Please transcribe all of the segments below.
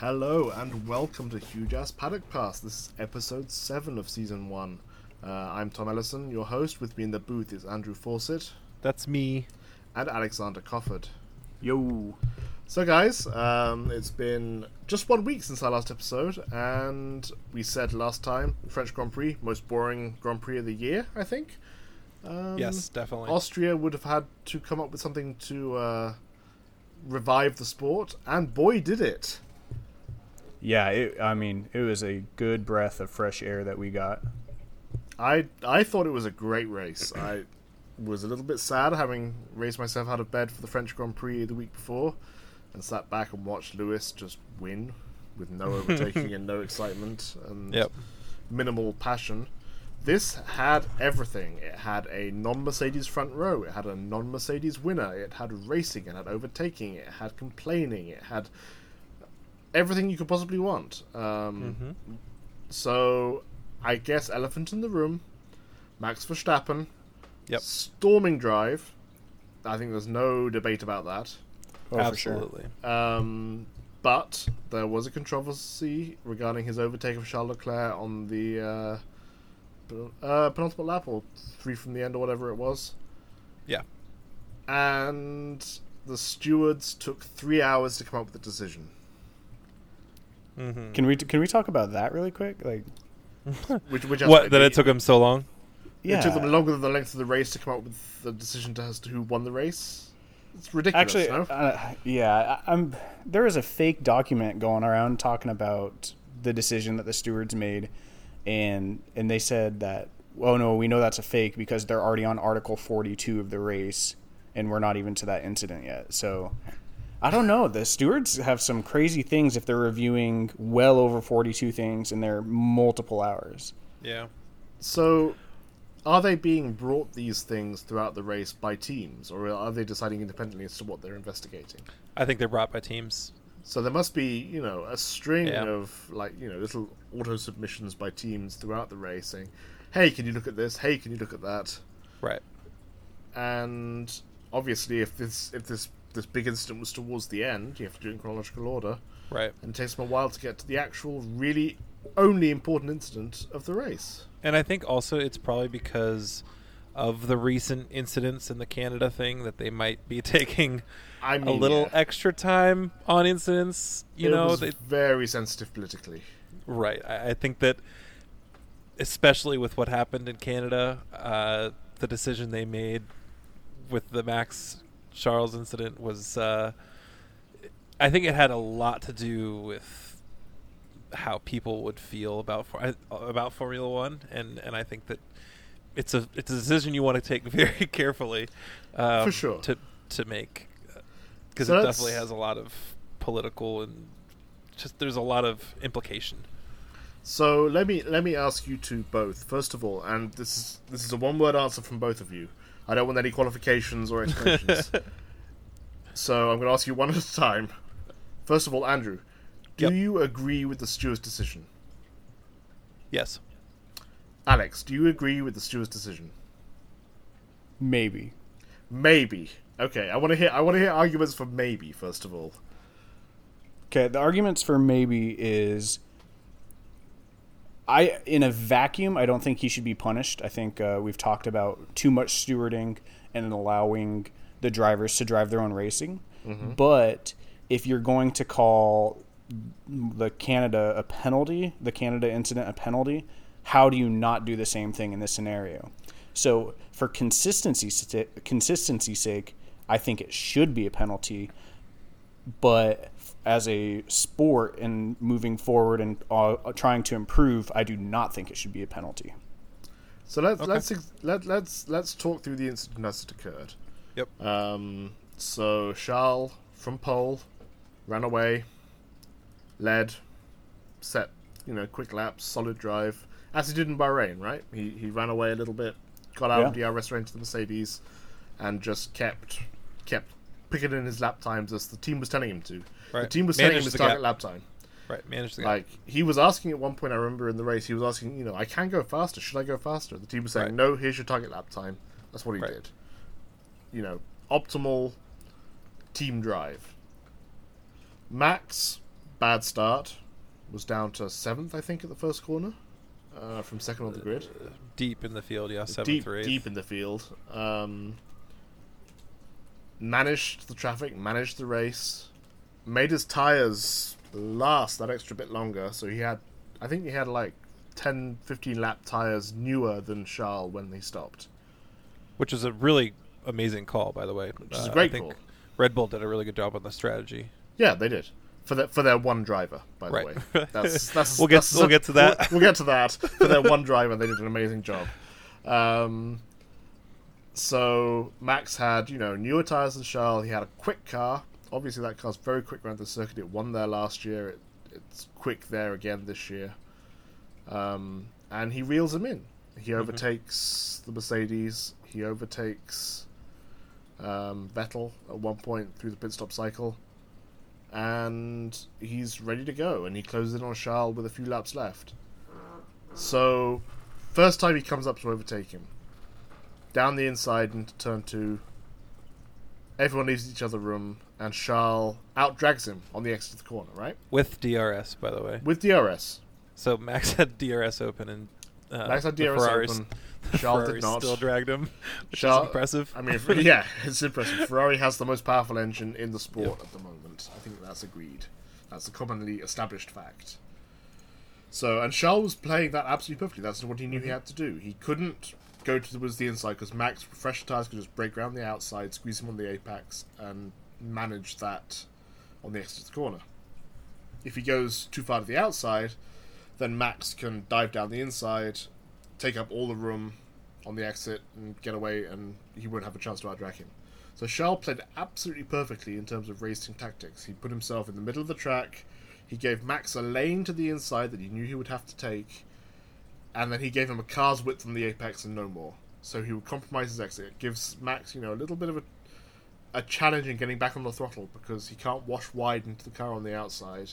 Hello and welcome to Huge Ass Paddock Pass. This is episode 7 of season 1. Uh, I'm Tom Ellison, your host. With me in the booth is Andrew Fawcett That's me. and Alexander Cofford. Yo. So, guys, um, it's been just one week since our last episode, and we said last time French Grand Prix, most boring Grand Prix of the year, I think. Um, yes, definitely. Austria would have had to come up with something to uh, revive the sport, and boy, did it! Yeah, it, I mean, it was a good breath of fresh air that we got. I I thought it was a great race. I was a little bit sad having raised myself out of bed for the French Grand Prix the week before, and sat back and watched Lewis just win with no overtaking and no excitement and Yep. minimal passion. This had everything. It had a non-Mercedes front row. It had a non-Mercedes winner. It had racing. It had overtaking. It had complaining. It had everything you could possibly want. Um, So, I guess elephant in the room, Max Verstappen, Yep. storming drive. I think there's no debate about that. Oh, Absolutely. Um, but there was a controversy regarding his overtake of Charles Leclerc on the uh, uh, penultimate lap, or three from the end, or whatever it was. Yeah. And the stewards took three hours to come up with a decision. Hmm Can we can we talk about that really quick? Like, Which, which What? That it took him so long? yeah, It took them longer than the length of the race to come up with the decision to as to who won the race. It's ridiculous. actually, no? uh, yeah, I, I'm. There is a fake document going around talking about the decision that the stewards made, and and they said that, oh no, we know that's a fake because they're already on Article 42 of the race, and we're not even to that incident yet. So. I don't know. The stewards have some crazy things if they're reviewing well over 42 things in their multiple hours. Yeah. So, are they being brought these things throughout the race by teams, or are they deciding independently as to what they're investigating? I think they're brought by teams. So there must be, you know, a string Yeah. of like, you know, little auto submissions by teams throughout the race saying, "Hey, can you look at this? Hey, can you look at that?" Right. And obviously, if this if this this big incident was towards the end, you have to do it in chronological order, Right. and it takes them a while to get to the actual, really only important incident of the race. And I think also it's probably because of the recent incidents in the Canada thing that they might be taking I mean, a little yeah, extra time on incidents. You it know, they, very sensitive politically. Right. I, I think that, especially with what happened in Canada, uh, the decision they made with the Max Charles incident was, uh, I think it had a lot to do with how people would feel about for, about Formula One, and and I think that it's a it's a decision you want to take very carefully, um, For sure. to to make because So it definitely has a lot of political and just there's a lot of implication. So let me let me ask you two both. First of all, and this is this is a one word answer from both of you. I don't want any qualifications or explanations. so I'm going to ask you one at a time. First of all, Andrew, do Yep. you agree with the steward's decision? Yes. Alex, do you agree with the steward's decision? Maybe. Maybe. Okay, I want to hear I want to hear arguments for maybe first of all. Okay, the arguments for maybe is I in a vacuum, I don't think he should be punished. I think uh, we've talked about too much stewarding and allowing the drivers to drive their own racing. But if you're going to call the Canada a penalty, the Canada incident a penalty, how do you not do the same thing in this scenario? So, for consistency consistency's sake, I think it should be a penalty but as a sport and moving forward and uh, trying to improve, I do not think it should be a penalty. So let's Okay. let's ex- let let's let's talk through the incident as it occurred. Yep. Um, so Charles from pole ran away, led, set you know quick laps, solid drive, as he did in Bahrain, right? He he ran away a little bit, got out of the DRS range to the Mercedes, and just kept kept picking in his lap times as the team was telling him to. The team was him Managed his the target gap. lap time. Right. Manage the Like he was asking at one point, I remember in the race, he was asking, you know, I can go faster. Should I go faster? The team was saying, Right. no. Here's your target lap time. That's what he Right. did. You know, optimal team drive. Max bad start. Was down to seventh, I think, at the first corner, uh, from second on the grid. Deep in the field, yeah, seventh deep, or eighth. deep in the field. Um, managed the traffic, managed the race, made his tires last that extra bit longer. So he had, I think he had like 10, 15 lap tires newer than Charles when they stopped. which is a really amazing call, by the way. Which is a great call. Red Bull did a really good job on the strategy. Yeah, they did for their for their one driver. By the way, that's that's We'll get- that's- we'll get to that. We'll, we'll get to that. For their one driver, they did an amazing job. Um, so Max had you know newer tires than Charles. He had a quick car. Obviously, that car's very quick around the circuit. It won there last year. It, it's quick there again this year. Um, and he reels him in. He overtakes the Mercedes. He overtakes um, Vettel at one point through the pit stop cycle, and he's ready to go. And he closes in on Charles with a few laps left. So, first time he comes up to overtake him, down the inside into turn two. Everyone leaves each other room, and Charles outdrags him on the exit of the corner, right? With DRS, by the way. With DRS. So Max had DRS open and uh, Max had DRS open. Charles did not. Still dragged him, which Charles- impressive. I mean, yeah, it's impressive. Ferrari has the most powerful engine in the sport at the moment. I think that's agreed. That's a commonly established fact. So, and Charles was playing that absolutely perfectly. That's what he knew he had to do. He couldn't go towards the inside because Max, fresh tires, could just break around the outside, squeeze him on the apex, and manage that on the exit corner. If he goes too far to the outside, then Max can dive down the inside, take up all the room on the exit, and get away, and he won't have a chance to outdrag him. So Charles played absolutely perfectly in terms of racing tactics. He put himself in the middle of the track. He gave Max a lane to the inside that he knew he would have to take, and then he gave him a car's width on the apex and no more. So he would compromise his exit. It gives Max, you know, a little bit of a a challenge in getting back on the throttle because he can't wash wide into the car on the outside,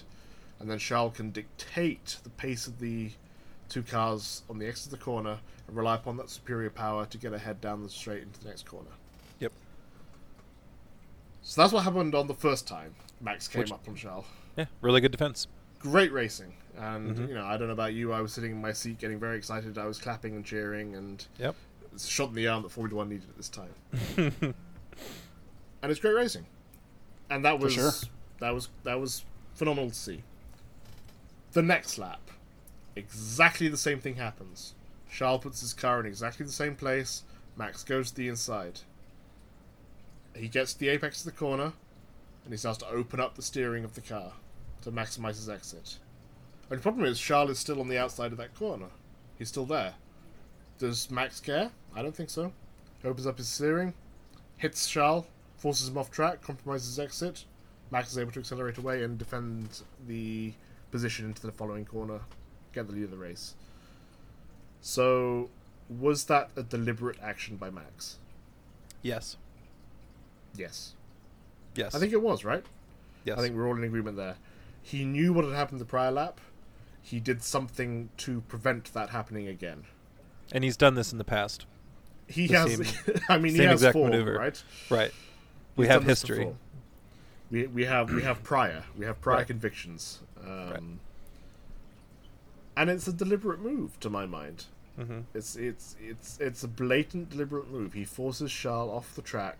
and then Charles can dictate the pace of the two cars on the exit of the corner and rely upon that superior power to get ahead down the straight into the next corner. Yep. So that's what happened on the first time Max came Which- up on Charles. Yeah, really good defense. Great racing, and Mhm. you know I don't know about you, I was sitting in my seat getting very excited. I was clapping and cheering, and Yep. it's a shot in the arm that Formula One needed at this time. and it's great racing, and that was sure. that was that was phenomenal to see. The next lap, exactly the same thing happens. Charles puts his car in exactly the same place. Max goes to the inside. He gets to the apex of the corner, and he starts to open up the steering of the car to maximize his exit. The problem is, Charles is still on the outside of that corner. He's still there. Does Max care? I don't think so. He opens up his steering, hits Charles, forces him off track, compromises his exit. Max is able to accelerate away and defend the position into the following corner, get the lead of the race. So, was that a deliberate action by Max? Yes. Yes. Yes. I think it was, right? yes. I think we're all in agreement there. He knew what had happened the prior lap. He did something to prevent that happening again. and he's done this in the past. He The has. same- I mean, he has exact form, maneuver. right? Right. We He's have history. We we have we have prior we have prior Right. convictions, um, Right. and it's a deliberate move to my mind. hmm It's it's it's it's a blatant deliberate move. He forces Charles off the track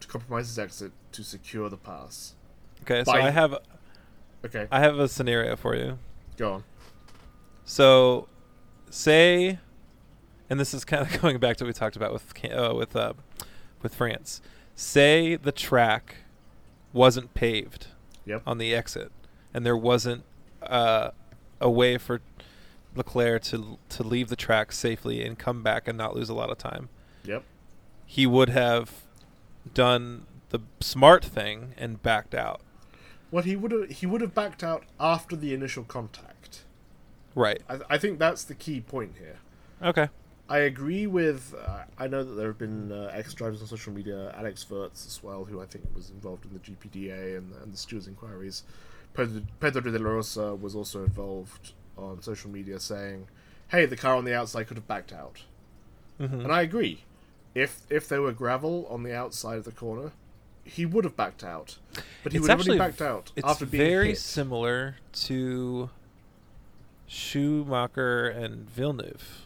to compromise his exit to secure the pass. Okay, so I have Okay, I have a scenario for you. Go on. So, say, and this is kind of going back to what we talked about with uh, with uh, with France. Say the track wasn't paved Yep. on the exit, and there wasn't uh, a way for Leclerc to to leave the track safely and come back and not lose a lot of time. Yep. He would have done the smart thing and backed out. Well, he would have he would have backed out after the initial contact. Right. I, I think that's the key point here. Okay. I agree with. Uh, I know that there have been uh, ex drivers on social media, Alex Wurz as well, who I think was involved in the GPDA and, and the stewards' inquiries. Pedro, Pedro de la Rosa was also involved on social media saying, "Hey, the car on the outside could have backed out," hmm and I agree. If if there were gravel on the outside of the corner, he would have backed out, but he It's would have only backed out It's after being very hit. similar to Schumacher and Villeneuve.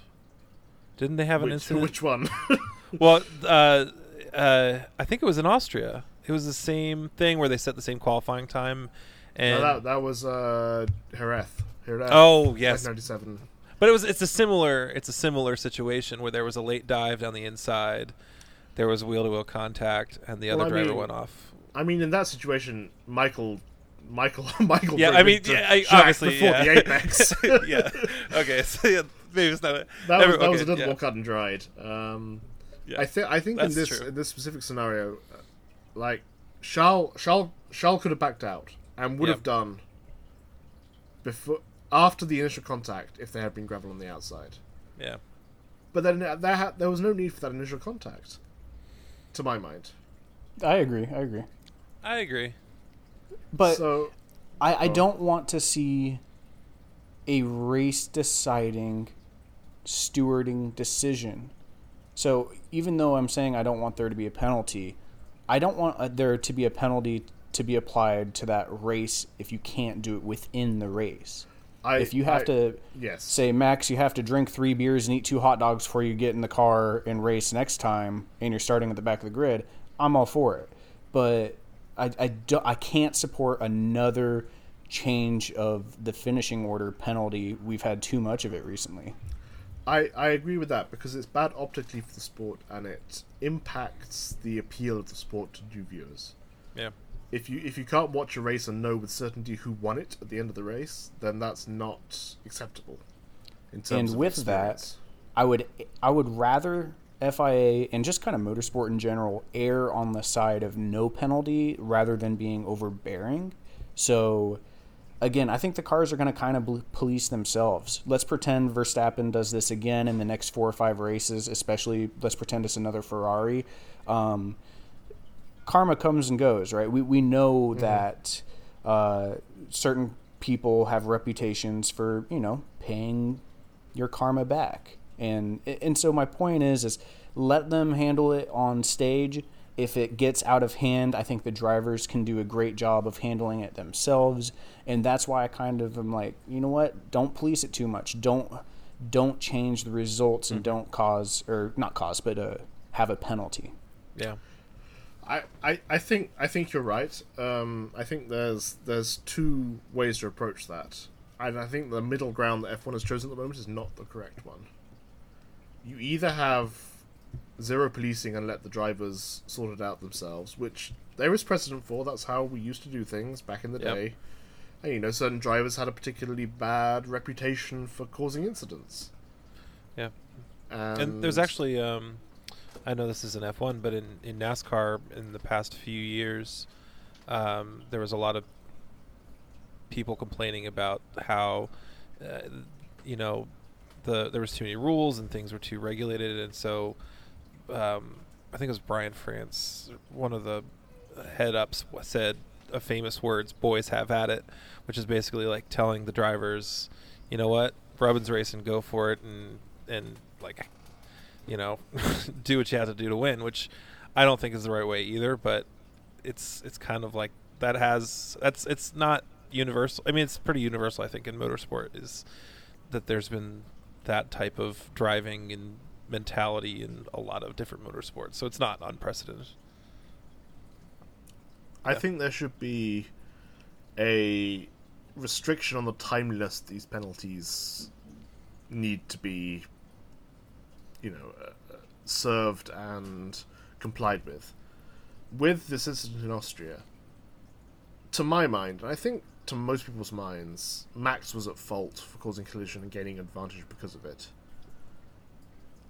Didn't they have an which, incident? which one? Well, uh, uh, I think it was in Austria. It was the same thing where they set the same qualifying time, and no, that that was uh, Jerez. Jerez. oh yes, ninety seven. but it was it's a similar it's a similar situation where there was a late dive down the inside, there was wheel to wheel contact, and the Well, other I driver mean, went off. I mean, in that situation, Michael, Michael, Michael. Yeah, drove I mean, yeah, I, Jacques obviously, before yeah. the apex. yeah. Okay, so yeah, maybe it's not. A, That was, every- that was a little yeah. more cut and dried. Um, Yeah. I think I think in this true. in this specific scenario, uh, like Charles Charles Charles could have backed out and would Yep. have done before after the initial contact if there had been gravel on the outside. yeah. But then uh, there ha- there was no need for that initial contact, to my mind. I agree. I agree. I agree. But so I, I Oh. don't want to see a race deciding stewarding decision. So even though I'm saying I don't want there to be a penalty, I don't want uh, there to be a penalty to be applied to that race if you can't do it within the race. I, if you have I- to yes, say, Max, you have to drink three beers and eat two hot dogs before you get in the car and race next time, and you're starting at the back of the grid, I'm all for it. But I, I, do, I can't support another change of the finishing order penalty. We've had too much of it recently. I, I agree with that because it's bad optically for the sport and it impacts the appeal of the sport to new viewers. Yeah. If you if you can't watch a race and know with certainty who won it at the end of the race, then that's not acceptable. In terms And of with experience. I would I would rather FIA and just kind of motorsport in general err on the side of no penalty rather than being overbearing. So again, I think the cars are going to kind of police themselves. Let's pretend Verstappen does this again in the next four or five races, especially let's pretend it's another Ferrari. Um, karma comes and goes, right? We we know that uh, certain people have reputations for you know paying your karma back, and and so my point is is let them handle it on stage. If it gets out of hand, I think the drivers can do a great job of handling it themselves, and that's why I kind of am like, you know what? Don't police it too much. Don't don't change the results, and don't cause or not cause, but uh, have a penalty. Yeah. I, I, I think I think you're right. Um, I think there's there's two ways to approach that, and I think the middle ground that F1 has chosen at the moment is not the correct one. You either have zero policing and let the drivers sort it out themselves, which there is precedent for. That's how we used to do things back in the Yep. day. And you know, certain drivers had a particularly bad reputation for causing incidents. Yeah. And, And there's actually, um, I know this is an F1, but in, in NASCAR in the past few years, um, there was a lot of people complaining about how, uh, you know, the there was too many rules and things were too regulated, and so um, I think it was Brian France, one of the head ups, said a famous words, "Boys have at it," which is basically like telling the drivers, you know what, Robin's racing, go for it, and and like, you know, do what you have to do to win, which I don't think is the right way either. But it's it's kind of like that has that's it's not universal. I mean, it's pretty universal. I think in motorsport is that there's been that type of driving and mentality in a lot of different motorsports. So it's not unprecedented. I Yeah. think there should be a restriction on the timeliness these penalties need to be, you know, uh, uh, served and complied with. With this incident in Austria, to my mind, I think to most people's minds, Max was at fault for causing collision and gaining advantage because of it.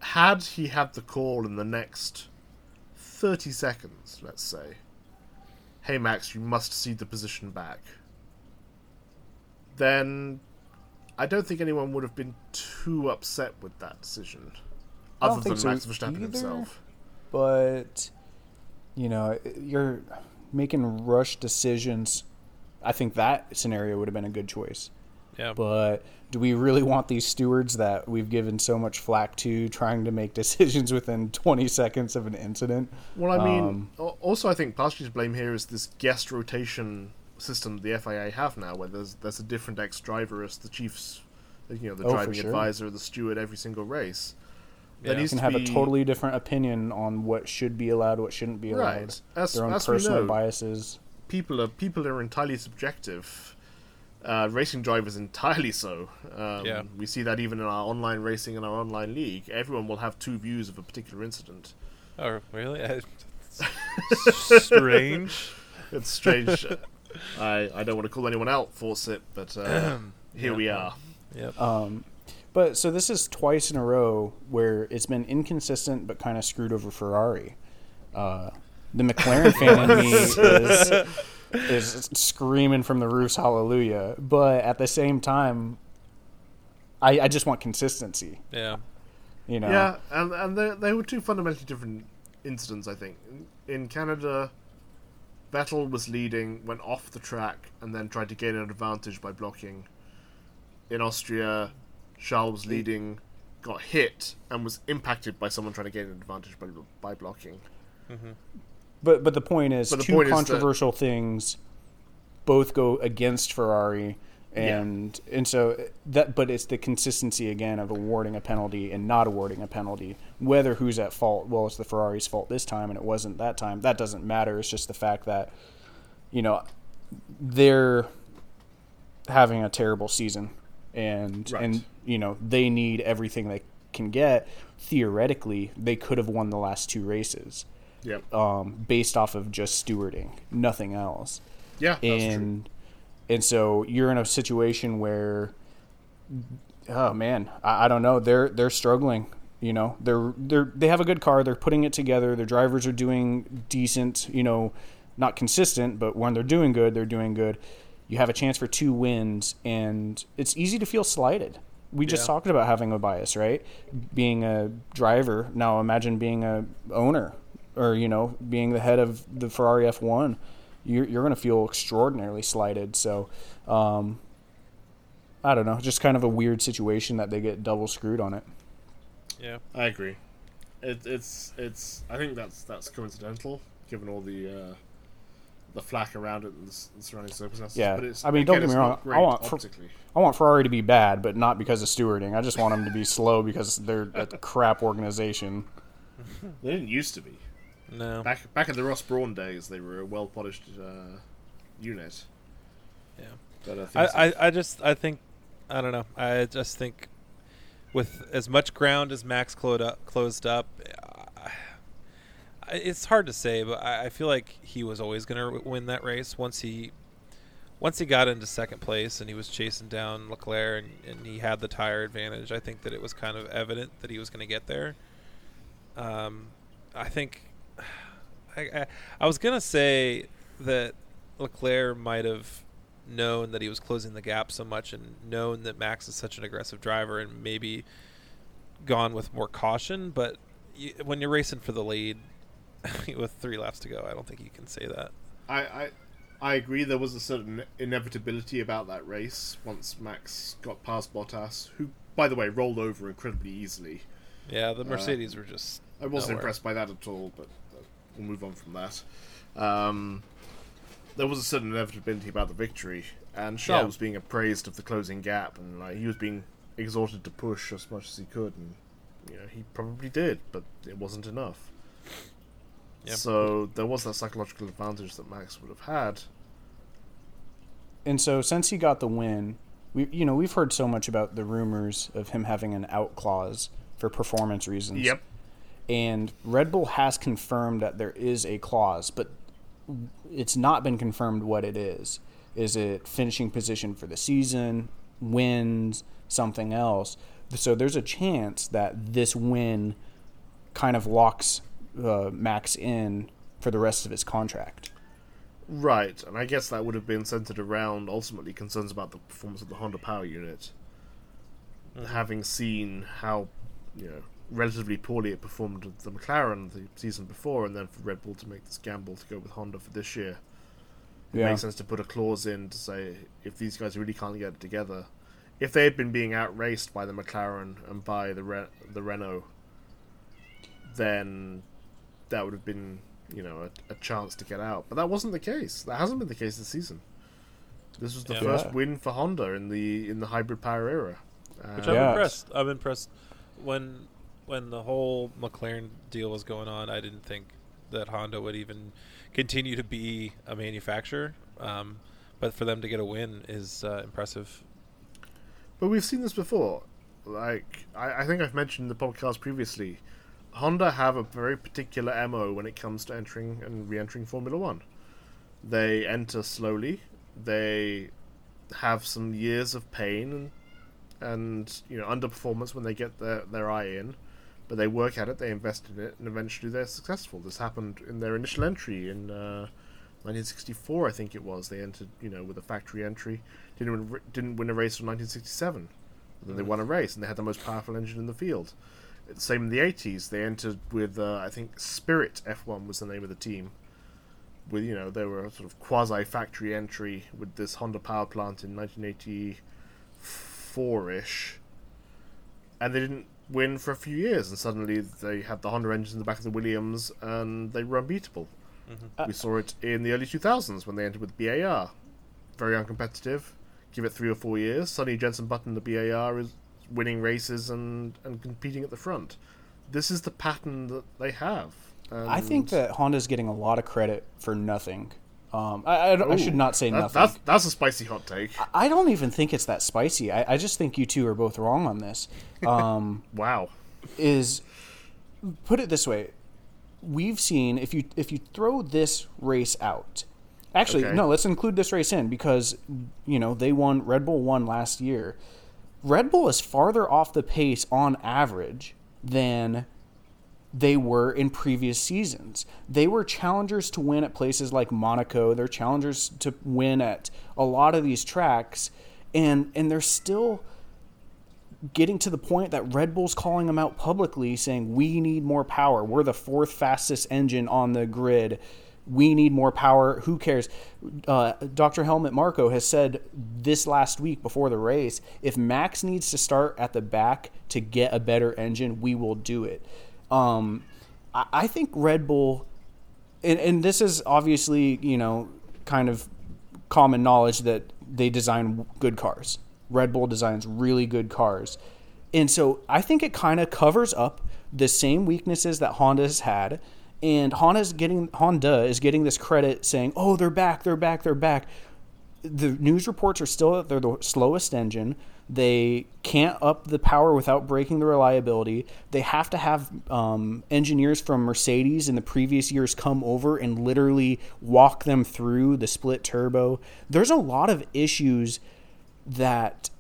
Had he had the call in the next 30 seconds, let's say, hey Max, you must cede the position back, then I don't think anyone would have been too upset with that decision. Other than so Max Verstappen either. himself. but you know you're making rush decisions i think that scenario would have been a good choice Yeah. But do we really want these stewards that we've given so much flack to trying to make decisions within 20 seconds of an incident? Well, I mean, Um, also I think partially to blame here is this guest rotation system the FIA have now, where there's there's a different ex driver as the chief's, you know, the Oh, driving sure. advisor, the steward every single race. Yeah. There needs can to have a totally different opinion on what should be allowed, what shouldn't be allowed. Right. As- Their own as we personal know. biases. People are people are entirely subjective. Uh, racing drivers entirely so. Um, Yeah. We see that even in our online racing and our online league. Everyone will have two views of a particular incident. Oh, really? I- Strange. It's strange. I, I don't want to call anyone out for it, but uh, here Yeah. we are. Yep. Um, but so this is twice in a row where it's been inconsistent but kind of screwed over Ferrari. Uh, the McLaren fan in me is, is screaming from the roofs, hallelujah. But at the same time, I, I just want consistency. yeah. You know, Yeah, and and they they were two fundamentally different incidents. I think in, in Canada, Vettel was leading, went off the track, and then tried to gain an advantage by blocking. In Austria, Charles was leading, got hit, and was impacted by someone trying to gain an advantage by by blocking. Mm-hmm. But but the point is, the two point is that- controversial things both go against Ferrari, and and so that. But it's the consistency again of awarding a penalty and not awarding a penalty. Whether who's at fault, well, it's the Ferrari's fault this time, and it wasn't that time. That doesn't matter. It's just the fact that you know they're having a terrible season, and Right. and you know they need everything they can get. Theoretically, they could have won the last two races Yep. um, based off of just stewarding, nothing else. Yeah, and and so you're in a situation where, oh man, I, I don't know. They're they're struggling. You know, they're they're they have a good car. They're putting it together. Their drivers are doing decent. You know, not consistent, but when they're doing good, they're doing good. You have a chance for two wins, and it's easy to feel slighted. We just Yeah. talked about having a bias, right? Being a driver. Now imagine being a owner, or you know, being the head of the Ferrari F1 you're, you're going to feel extraordinarily slighted. So, um, I don't know, just kind of a weird situation that they get double screwed on it. Yeah. I agree. It, it's it's. I think that's that's coincidental, given all the uh, the flack around it and the, surrounding circumstances. Yeah. but it's, I mean, don't get me wrong, I want. I want Ferrari to be bad, but not because of stewarding. I just want them to be slow because they're a crap organization. They didn't used to be. No. Back back in the Ross Brawn days, they were a well polished uh, unit. Yeah. But I, I, I, I just I think I don't know. I just think with as much ground as Max closed up, closed up it's hard to say, but I, I feel like he was always going to win that race once he once he got into second place and he was chasing down Leclerc and, and he had the tire advantage. I think that it was kind of evident that he was going to get there. Um, I think I, I, I was gonna say that Leclerc might have known that he was closing the gap so much and known that Max is such an aggressive driver and maybe gone with more caution. But you, when you're racing for the lead with three laps to go, I don't think you can say that. I, I I agree. There was a certain inevitability about that race once Max got past Bottas, who, by the way, rolled over incredibly easily. Yeah, the Mercedes were just. I wasn't nowhere. impressed by that at all, but uh, we'll move on from that. Um, there was a certain inevitability about the victory, and Charles Yeah. was being appraised of the closing gap, and like, he was being exhorted to push as much as he could, and you know he probably did, but it wasn't enough. Yep. So there was that psychological advantage that Max would have had. And so since he got the win, we you know we've heard so much about the rumors of him having an out clause for performance reasons. And Red Bull has confirmed that there is a clause, but it's not been confirmed what it is. Is it finishing position for the season, wins, something else? So there's a chance that this win kind of locks uh, Max in for the rest of his contract. Right, and I guess that would have been centered around ultimately concerns about the performance of the Honda Power Unit. Having seen how, you know, relatively poorly it performed with the McLaren the season before, and then for Red Bull to make this gamble to go with Honda for this year, it Yeah. makes sense to put a clause in to say if these guys really can't get it together, if they had been being outraced by the McLaren and by the Re- the Renault, then that would have been you know a, a, chance to get out. But that wasn't the case. That hasn't been the case this season. This was the Yeah. first win for Honda in the in the hybrid power era. Which Uh, I'm Yeah. impressed. I'm impressed. When when the whole McLaren deal was going on, I didn't think that Honda would even continue to be a manufacturer. Um, but for them to get a win is uh, impressive. But we've seen this before. Like I, I think I've mentioned the podcast previously, Honda have a very particular MO when it comes to entering and re-entering Formula One. They enter slowly. They have some years of pain and, and you know underperformance when they get their, their eye in, but they work at it. They invest in it, and eventually they're successful. This happened in their initial entry in uh, 1964, I think it was. They entered you know with a factory entry. Didn't win, didn't win a race in 1967. And then they won a race, and they had the most powerful engine in the field. Same in the 80s. They entered with, uh, I think, Spirit F1 was the name of the team. With you know, they were a sort of quasi factory entry with this Honda power plant in 1984 ish, and they didn't win for a few years. And suddenly they had the Honda engines in the back of the Williams, and they were unbeatable. Uh, we saw it in the early 2000s when they entered with BAR, very uncompetitive. Give it three or four years, suddenly Jenson Button, the BAR, is winning races and, and competing at the front. This is the pattern that they have. I think and- that Honda's getting a lot of credit for nothing. Um, I, I, don't- I should not say that- nothing. That's, that's a spicy hot take. I don't even think it's that spicy. I, I just think you two are both wrong on this. Um, Wow. is put it this way: we've seen if you if you throw this race out. Actually, Okay. no. Let's include this race in because you know they won. Red Bull won last year. Red Bull is farther off the pace on average than they were in previous seasons. They were challengers to win at places like Monaco. They're challengers to win at a lot of these tracks, and and they're still getting to the point that Red Bull's calling them out publicly, saying we need more power. We're the fourth fastest engine on the grid. We need more power. Who cares? Uh, Dr. Helmut Marko has said this last week before the race if Max needs to start at the back to get a better engine, we will do it. Um, I, I think Red Bull, and, and this is obviously, you know, kind of common knowledge that they design good cars. Red Bull designs really good cars. And so I think it kind of covers up the same weaknesses that Honda has had. And Honda's getting Honda is getting this credit saying, "Oh, they're back, they're back, they're back." The news reports are still that they're the slowest engine. They can't up the power without breaking the reliability. They have to have um, engineers from Mercedes in the previous years come over and literally walk them through the split turbo. There's a lot of issues that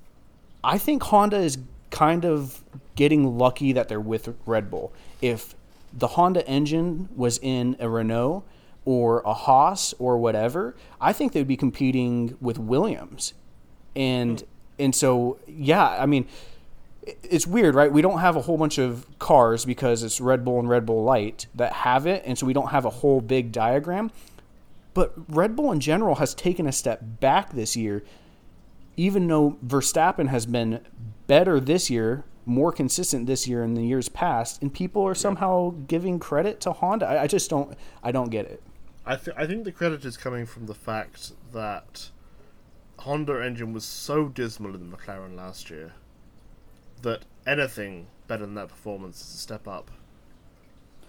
I think Honda is kind of getting lucky that they're with Red Bull. If the Honda engine was in a Renault or a Haas or whatever, I think they'd be competing with Williams. And and so yeah, I mean it's weird, right? We don't have a whole bunch of cars because it's Red Bull and Red Bull Light that have it, and so we don't have a whole big diagram. But Red Bull in general has taken a step back this year even though Verstappen has been better this year, more consistent this year in the years past, and people are somehow giving credit to Honda. I, I just don't, I don't get it. I, th- I think the credit is coming from the fact that Honda engine was so dismal in the McLaren last year that anything better than that performance is a step up.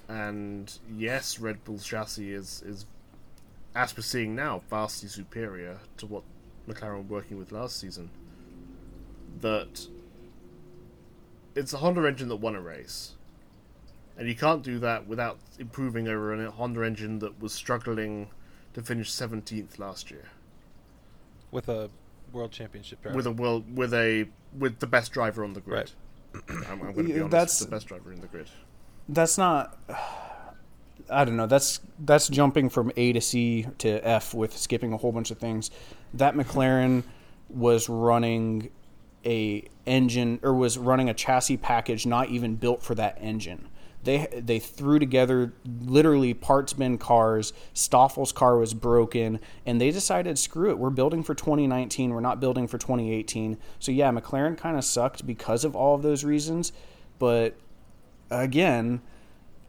And yes, Red Bull's chassis is, is as we're seeing now, vastly superior to what McLaren were working with last season. That it's a Honda engine that won a race. And you can't do that without improving over a Honda engine that was struggling to finish 17th last year. With a world championship driver. With a world with a with the best driver on the grid. I'm, I'm going to be honest, that's- the best driver in the grid. That's not. I don't know. That's that's jumping from A to C to F with skipping a whole bunch of things. That McLaren was running a engine or was running a chassis package not even built for that engine. They they threw together literally parts bin cars. Stoffel's car was broken, and they decided, screw it, we're building for 2019. We're not building for 2018. So yeah, McLaren kind of sucked because of all of those reasons. But again,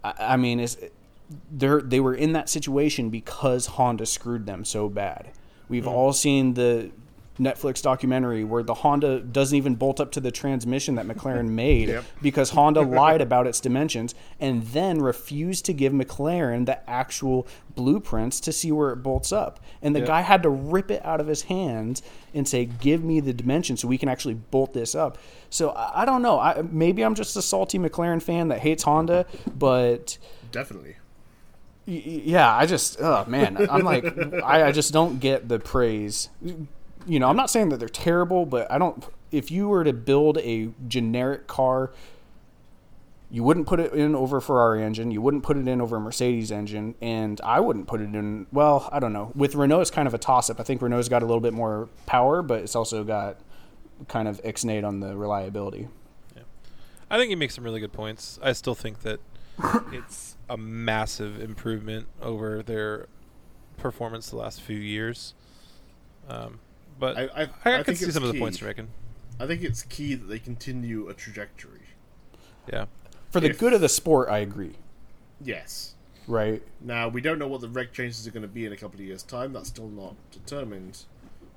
I, I mean, is they they were in that situation because Honda screwed them so bad. We've Hmm. all seen the Netflix documentary where the Honda doesn't even bolt up to the transmission that McLaren made Yep. because Honda lied about its dimensions and then refused to give McLaren the actual blueprints to see where it bolts up. And the Yep. guy had to rip it out of his hands and say, "Give me the dimensions so we can actually bolt this up." So I, I don't know. I, maybe I'm just a salty McLaren fan that hates Honda, but Definitely. Yeah, I just, oh man, I'm like, I, I just don't get the praise. You know, I'm not saying that they're terrible, but I don't. If you were to build a generic car, you wouldn't put it in over a Ferrari engine, you wouldn't put it in over a Mercedes engine, and I wouldn't put it in. Well, I don't know. With Renault, it's kind of a toss up. I think Renault's got a little bit more power, but it's also got kind of ixnayed on the reliability. Yeah. I think he makes some really good points. I still think that it's a massive improvement over their performance the last few years. Um, but I- I, I- I can think see it's some of the key. points you're making. I think it's key that they continue a trajectory. Yeah. For the If- good of the sport, I agree. Yes. Right? Now we don't know what the reg changes are going to be in a couple of years' time. That's still not determined.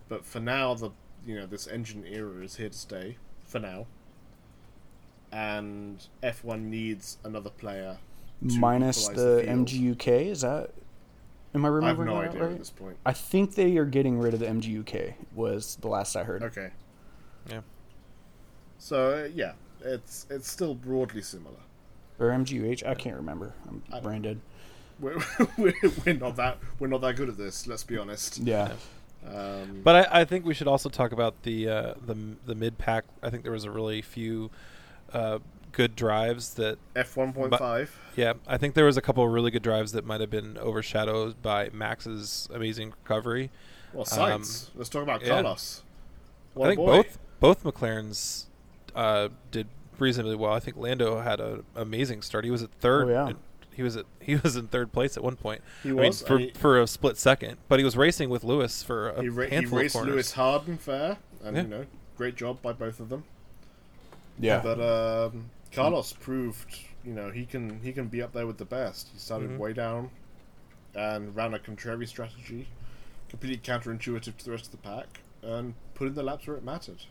But for now, the you know this engine era is here to stay. For now. And F1 needs another player. to Minus equalize the, field. MGUK. Is that? Am I I have remembering no idea right? at this point. I think they are getting rid of the MGUK. Was the last I heard. Okay. Yeah. So uh, yeah, it's it's still broadly similar. Or MGUH. I can't remember. I'm I- branded. We're, we're, we're not that we're not that good at this. Let's be honest. Yeah. Um, But I, I think we should also talk about the uh, the the mid pack. I think there was a really few uh, good drives that. F one point five. Yeah, I think there was a couple of really good drives that might have been overshadowed by Max's amazing recovery. Well, sites. Let's talk about. Carlos. What I a think boy. both both McLarens uh, did reasonably well. I think Lando had an amazing start. He was at third. Oh, yeah. and He was at he was in third place at one point. He I was, mean, for he- for a split second, but he was racing with Lewis for a He, ra- he handful raced of corners. Lewis hard and fair, and Yeah. you know, great job by both of them. Yeah. But um, Carlos proved, you know, he can he can be up there with the best. He started Mhm. way down, and ran a contrary strategy, completely counterintuitive to the rest of the pack, and put in the laps where it mattered.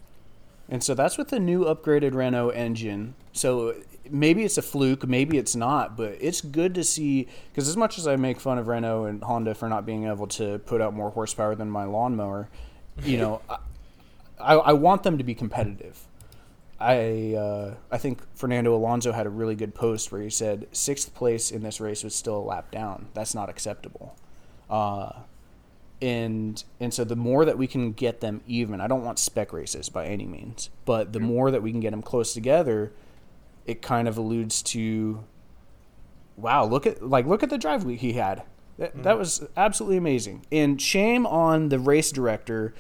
And so that's with the new upgraded Renault engine. So maybe it's a fluke, maybe it's not, but it's good to see because as much as I make fun of Renault and Honda for not being able to put out more horsepower than my lawnmower, you know, I, I, I want them to be competitive. I uh, I think Fernando Alonso had a really good post where he said sixth place in this race was still a lap down. That's not acceptable. Uh, and and so the more that we can get them even, I don't want spec races by any means, but the more that we can get them close together, it kind of alludes to, wow, look at like look at the drive he had. That, that was absolutely amazing. And shame on the race director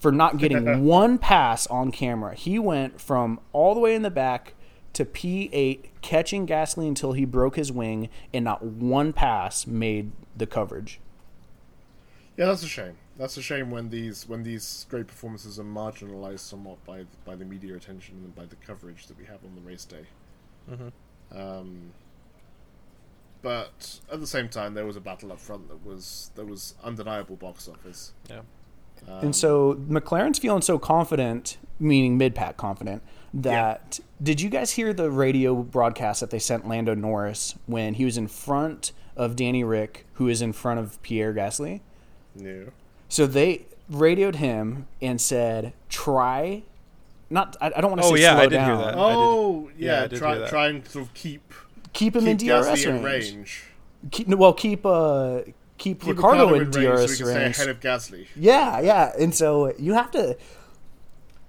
for not getting one pass on camera. He went from all the way in the back to P8, catching Gasly until he broke his wing, and not one pass made the coverage. Yeah, that's a shame. That's a shame when these when these great performances are marginalized somewhat by by the media attention and by the coverage that we have on the race day. Mhm. Um, but at the same time, there was a battle up front that was that was undeniable box office. Yeah. Um, And so McLaren's feeling so confident, meaning mid pack confident, that did you guys hear the radio broadcast that they sent Lando Norris when he was in front of Danny Ric, who is in front of Pierre Gasly? no. So they radioed him and said, "Try, not I, I don't want to Oh, say yeah, slow I did hear down. that. Oh yeah, yeah, I try hear that. try and sort of keep Keep him in DRS range. range. Keep, well, keep uh, keep, Keep Ricciardo, in range DRS so range. ahead of Gasly. Yeah, yeah. And so you have to.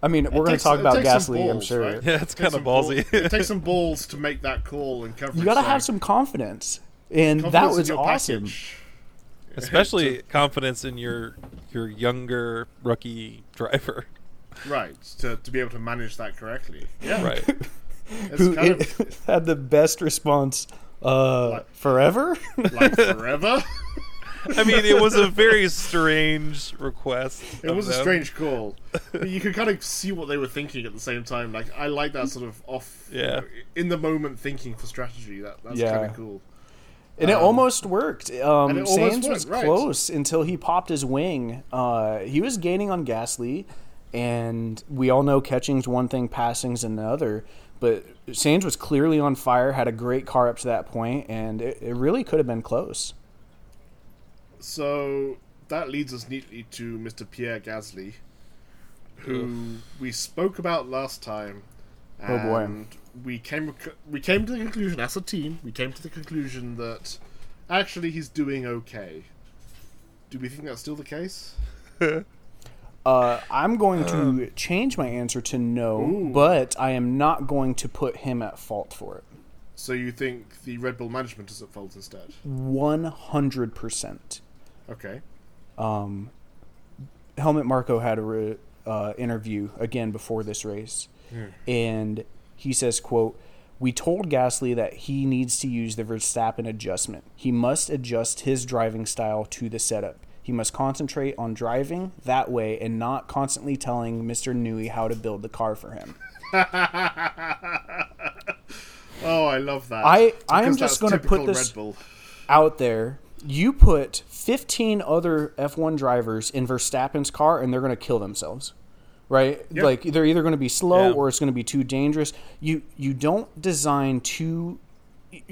I mean, we're going to talk about takes some Gasly, I'm sure. right? Yeah, it's kinda some ball- ballsy. it takes some balls to make that call and coverage. You got to have some confidence, and that confidence in was awesome. package. Especially confidence in your your younger rookie driver. right to, to be able to manage that correctly. Yeah, Right. Who it, of had the best response. Uh, Like- forever. like forever. I mean, it was a very strange request. It of was a strange call. But you could kind of see what they were thinking at the same time. Like I like that sort of off, you Yeah. know, in the moment thinking for strategy. That that's Yeah. kind of cool. And it almost worked. Um, and it almost Sainz was worked, right. close until he popped his wing. Uh, he was gaining on Gasly, and we all know catching's one thing, passing's another. But Sainz was clearly on fire, had a great car up to that point, and it, it really could have been close. So that leads us neatly to Mr. Pierre Gasly, who we spoke about last time. Oh, boy. And we came we came to the conclusion as a team. We came to the conclusion that actually he's doing okay. Do we think that's still the case? Uh, I'm going to change my answer to no, Ooh. but I am not going to put him at fault for it. So you think the Red Bull management is at fault instead? 100%. Okay. um, Helmut Marko had a re, uh, interview again before this race, and he says, "quote We told Gasly that he needs to use the Verstappen adjustment. He must adjust his driving style to the setup. He must concentrate on driving that way and not constantly telling Mr. Newey how to build the car for him." Oh, I love that. I- I am just gonna put this-. Out there, you put 15 other F1 drivers in Verstappen's car, and they're going to kill themselves. right? Yep. Like they're either going to be slow Yeah. or it's going to be too dangerous. You you don't design too.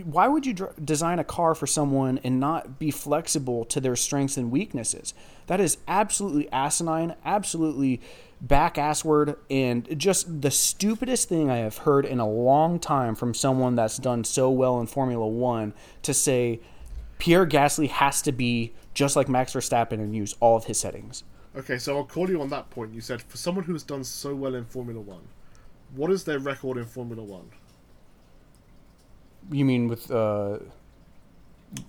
Why would you dr- design a car for someone and not be flexible to their strengths and weaknesses? That is absolutely asinine, absolutely back ass word, and just the stupidest thing I have heard in a long time from someone that's done so well in Formula One to say Pierre Gasly has to be just like Max Verstappen and use all of his settings. Okay, so I'll call you on that point. You said for someone who has done so well in Formula One, what is their record in Formula One? You mean with uh,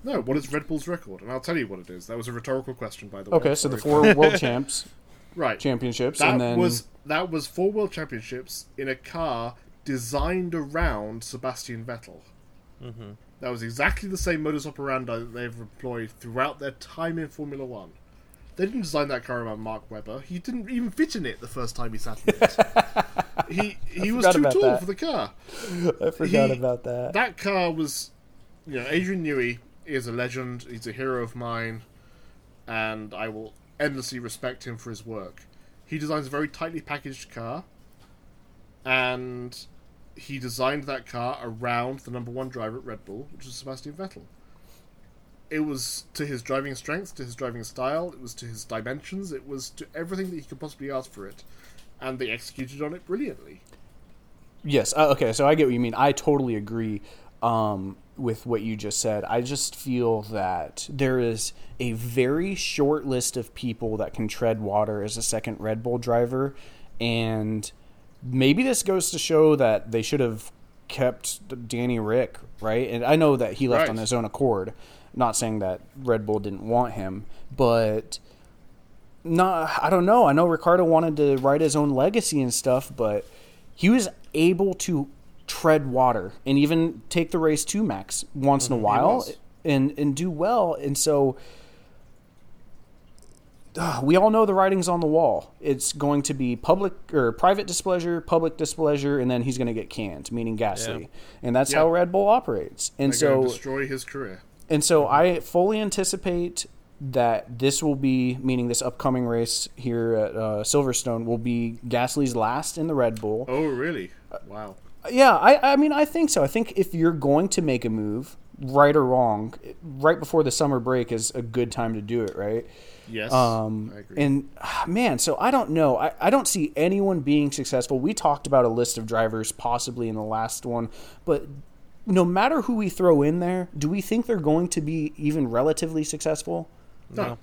No, what is Red Bull's record? And I'll tell you what it is. That was a rhetorical question, by the way. Okay, so the four world champs right championships, That and then was that was four world championships in a car designed around Sebastian Vettel. Mm-hmm. That was exactly the same modus operandi that they've employed throughout their time in Formula One. They didn't design that car around Mark Webber. He didn't even fit in it the first time he sat in it. he he was too tall that. for the car. I forgot he- about that. That car was, you know, Adrian Newey is a legend. He's a hero of mine, and I will endlessly respect him for his work. He designs a very tightly packaged car, and he designed that car around the number one driver at Red Bull, which was Sebastian Vettel. It was to his driving strengths, to his driving style, it was to his dimensions, it was to everything that he could possibly ask for it, and they executed on it brilliantly. Yes. Uh, okay. So I get what you mean. I totally agree um, with what you just said. I just feel that there is a very short list of people that can tread water as a second Red Bull driver, and maybe this goes to show that they should have kept Danny Ric, right? And I know that he left Right. on his own accord. Not saying that Red Bull didn't want him, but no, I don't know. I know Ricciardo wanted to write his own legacy and stuff, but he was able to tread water and even take the race to Max once in a mm-hmm. while and and do well. And so uh, we all know the writing's on the wall. It's going to be public or private displeasure, public displeasure, and then he's going to get canned, meaning Gasly. Yeah. And that's Yeah. how Red Bull operates. And They're so destroy his career. and so I fully anticipate that this will be, meaning this upcoming race here at uh, Silverstone, will be Gasly's last in the Red Bull. Oh, really? Wow. Yeah, I, I mean, I think so. I think if you're going to make a move, right or wrong, right before the summer break is a good time to do it, right? Yes, Um, I agree. and ah, man, so I don't know. I, I don't see anyone being successful. We talked about a list of drivers possibly in the last one, but no matter who we throw in there, do we think they're going to be even relatively successful? no.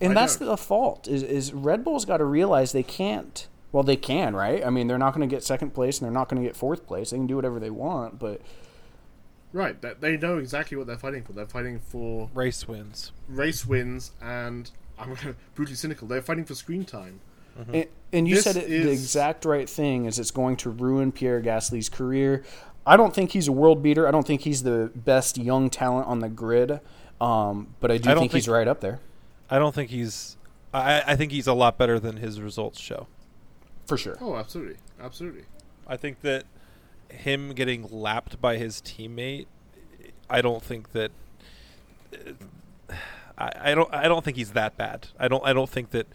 And I that's don't. the fault. Is is Red Bull's got to realize they can't. Well, they can, right? I mean, they're not going to get second place and they're not going to get fourth place. They can do whatever they want, but Right, that they know exactly what they're fighting for. They're fighting for Race wins. race wins, and I'm brutally cynical. They're fighting for screen time. And, and you This said it, the exact right thing is it's going to ruin Pierre Gasly's career. I don't think he's a world beater. I don't think he's the best young talent on the grid. Um, but I do I don't think, he's right up there I don't think he's. I, I think he's a lot better than his results show. for sure. Oh, absolutely, absolutely. I think that him getting lapped by his teammate, I don't think that. I, I don't. I don't think he's that bad. I don't. I don't think that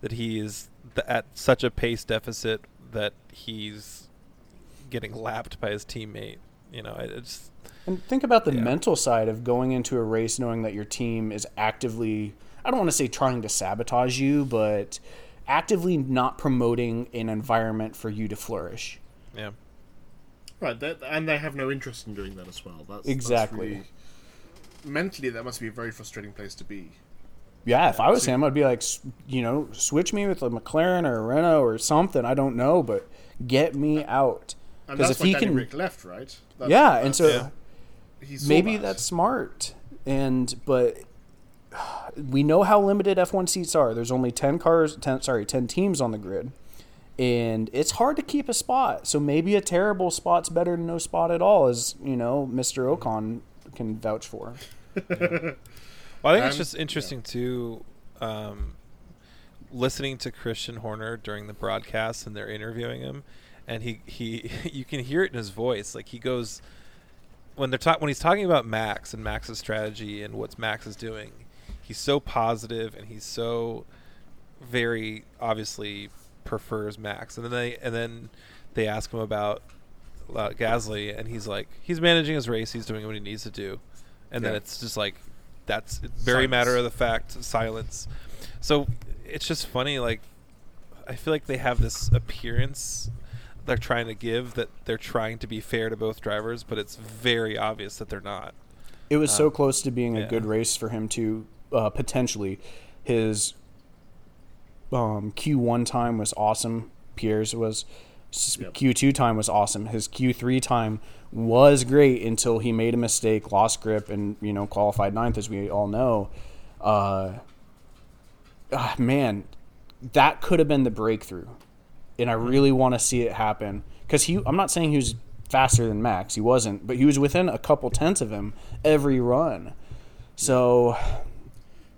that he is th- at such a pace deficit that he's getting lapped by his teammate. You know, it- it's And think about the Yeah. mental side of going into a race knowing that your team is actively, I don't want to say trying to sabotage you, but actively not promoting an environment for you to flourish. yeah. Right, that, and they have no interest in doing that as well. That's, Exactly. That's really, mentally, that must be a very frustrating place to be. Yeah, if I was him, I'd be like, you know, switch me with a McLaren or a Renault or something. I don't know, but get me out. Because if he Danny can, Ric left, right? That- yeah, and so Yeah. maybe that. that's smart. And but we know how limited F1 seats are. There's only 10 cars, 10 sorry, 10 teams on the grid. And it's hard to keep a spot. So maybe a terrible spot's better than no spot at all as, you know, Mr. Ocon can vouch for. Well, I think it's Um, just interesting too, um, listening to Christian Horner during the broadcast and they're interviewing him, and he he you can hear it in his voice. Like he goes when they're talk when he's talking about Max and Max's strategy and what Max is doing. He's so positive and he's so very obviously prefers Max. And then they and then they ask him about uh, Gasly, and he's like, he's managing his race. He's doing what he needs to do. And then it's just like that's very Silence. matter of the fact silence. So it's just funny. Like I feel like they have this appearance they're trying to give that they're trying to be fair to both drivers, but it's very obvious that they're not. It was so close to being a good race for him to uh, potentially. His um, Q1 time was awesome. Pierre's was Yep. Q2 time was awesome. His Q3 time was great until he made a mistake, lost grip, and you know qualified ninth, as we all know. Uh, ah, man, that could have been the breakthrough, and I really want to see it happen because he. I'm not saying he was faster than Max, he wasn't, but he was within a couple tenths of him every run. So,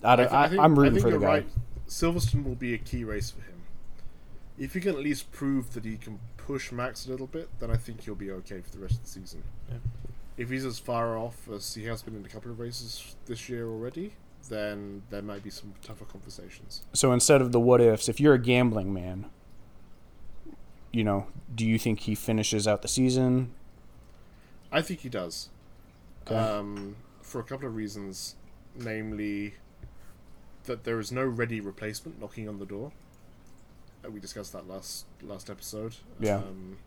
I I I am rooting think for the guy. right. Silverstone will be a key race for him. If he can at least prove that he can push Max a little bit, then I think he'll be okay for the rest of the season. Yeah. If he's as far off as he has been in a couple of races this year already, then there might be some tougher conversations. So instead of the what ifs, if you're a gambling man, you know, do you think he finishes out the season? I think he does. Okay. Um, for a couple of reasons, namely that there is no ready replacement knocking on the door. Uh, We discussed that last last episode. Yeah. Um,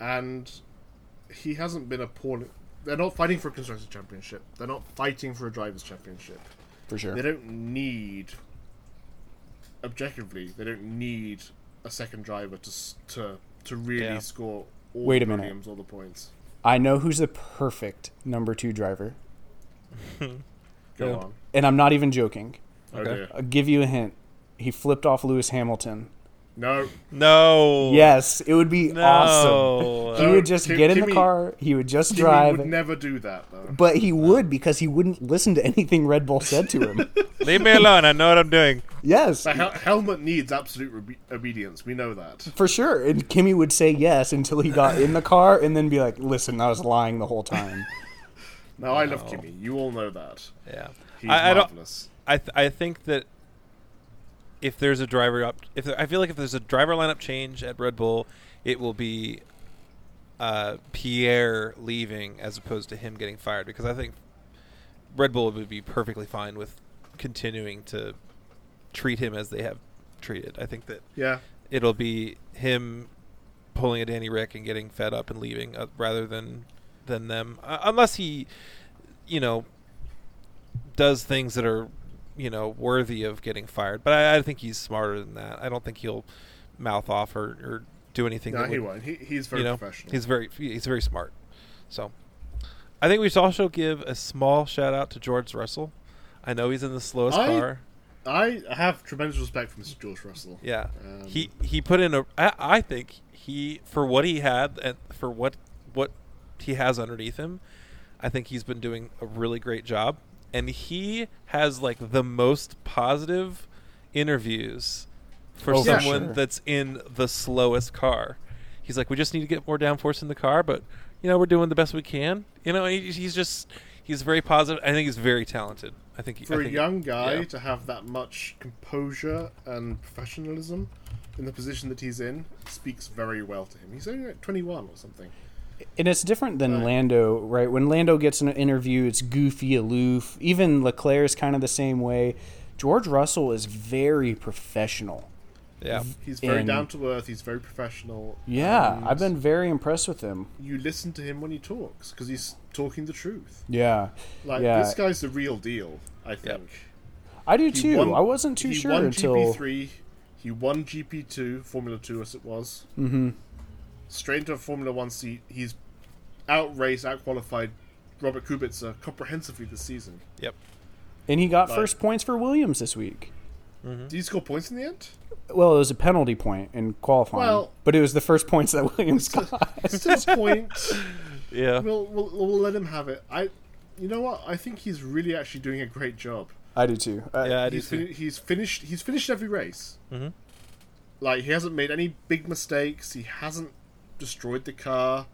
and he hasn't been appalling. They're not fighting for a constructors championship. They're not fighting for a drivers championship. For sure. They don't need. Objectively, they don't need a second driver to to to really Yeah. score all Wait the a minute. podiums, all the points. I know who's the perfect number two driver, Go Yeah. on. and I'm not even joking. Okay. I'll give you a hint. He flipped off Lewis Hamilton. No. No. Yes, it would be No. awesome. He No, would just Kim- get in the car. He would just Jimmy drive. would never do that though. but he would because he wouldn't listen to anything Red Bull said to him. Leave me alone. I know what I'm doing. yes, The hel- Helmut needs absolute rebe- obedience. We know that. for sure. And Kimi would say yes until he got in the car and then be like, listen, I was lying the whole time. Now I love. Kimi. You all know that. Yeah. He's I, I marvelous. I th- I think that if there's a driver up, if there, I feel like if there's a driver lineup change at Red Bull, it will be uh, Pierre leaving as opposed to him getting fired because I think Red Bull would be perfectly fine with continuing to treat him as they have treated. I think that Yeah. it'll be him pulling a Danny Ric and getting fed up and leaving uh, rather than than them uh, unless he you know does things that are you know worthy of getting fired but I, I think he's smarter than that I don't think he'll mouth off or, or do anything No, that he would, won't. He, he's very you know professional. he's very he's very smart so I think we should also give a small shout out to George Russell I know he's in the slowest I- car I have tremendous respect for Mr. George Russell. Yeah, Um, he he put in a. I, I think he for what he had and for what what he has underneath him, I think he's been doing a really great job, and he has like the most positive interviews for Oh, someone sure. that's in the slowest car. He's like, we just need to get more downforce in the car, but you know we're doing the best we can. You know, he, he's just he's very positive. I think he's very talented. I think for I a think- young guy yeah. to have that much composure and professionalism in the position that he's in speaks very well to him. He's only like 21 or something. And it's different than Right. Lando, right? When Lando gets an interview, it's goofy, aloof. Even Leclerc is kind of the same way. George Russell is very professional. Yeah, He's very And- down to earth. He's very professional. Yeah, I've been very impressed with him. You listen to him when he talks because he's talking the truth. Yeah, Like Yeah. this guy's the real deal. I think. I do He too. won- I wasn't too sure. he sure won until GP3. He won GP2, Formula 2 as it was. Mhm. Straight into a Formula 1 seat. He's outraced, outqualified Robert Kubica comprehensively this season. yep. and he got But- first points for Williams this week. Did he score points in the end? Well, it was a penalty point in qualifying, Well- but it was the first points that Williams got. Still a point. Yeah. We'll, we'll, we'll let him have it. I, you know what? I think he's really actually doing a great job. I do too. Uh, Yeah, I do he's, too. fin- he's finished. He's finished every race. Mhm. Like he hasn't made any big mistakes. He hasn't destroyed the car.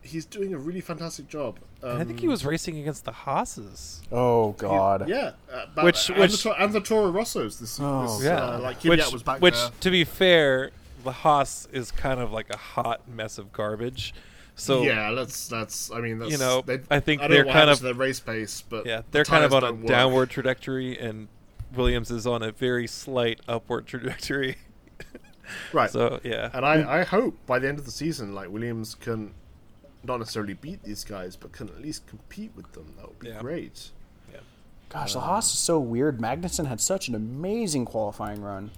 He's doing a really fantastic job. Um, I think he was racing against the Haases. Oh God. Yeah, uh, but- Which- and, which- the, and the Toro Rossos. This, Oh, this Yeah. uh, like which, Kvyat was back which there. to be fair, the Haas is kind of like a hot mess of garbage. So yeah, that's that's. I mean, that's You know, they, I think I don't they're know what kind of- to their race pace, but yeah, they're kind of on a work. downward trajectory, and Williams is on a very slight upward trajectory. Right. So yeah, And I, I hope by the end of the season, like Williams can not necessarily beat these guys, but can at least compete with them. That would be Yeah. great. Yeah. Gosh, the Haas is so weird. Magnussen had such an amazing qualifying run,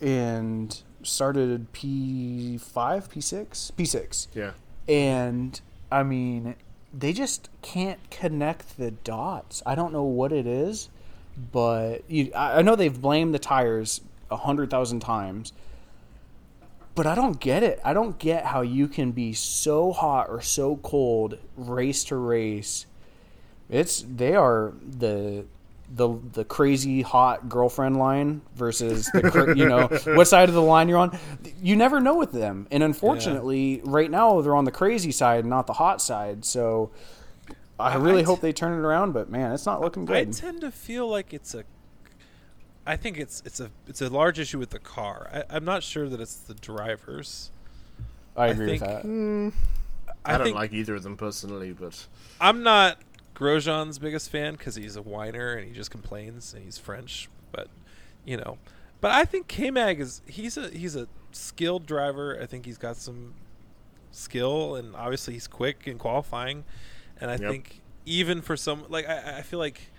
and started P five, P six, P six, Yeah. and I mean, they just can't connect the dots. I don't know what it is, but you, I I know they've blamed the tires a hundred thousand times, but I don't get it. I don't get how you can be so hot or so cold race to race. It's they are the the the crazy hot girlfriend line versus the you know what side of the line you're on. You never know with them, and unfortunately, right now they're on the crazy side, not the hot side. So I really I hope they turn it around, but man, it's not looking good. I tend to feel like it's a. I think it's it's a it's a large issue with the car. I, I'm not sure that it's the drivers. I I agree think- with that. Mm, I, I, don't think like either of them personally, but I'm not Grosjean's biggest fan because he's a whiner and he just complains and he's French. But you know, but I think K Mag is he's a he's a skilled driver. I think he's got some skill and obviously he's quick in qualifying. And I Yep. think even for some like I, I feel like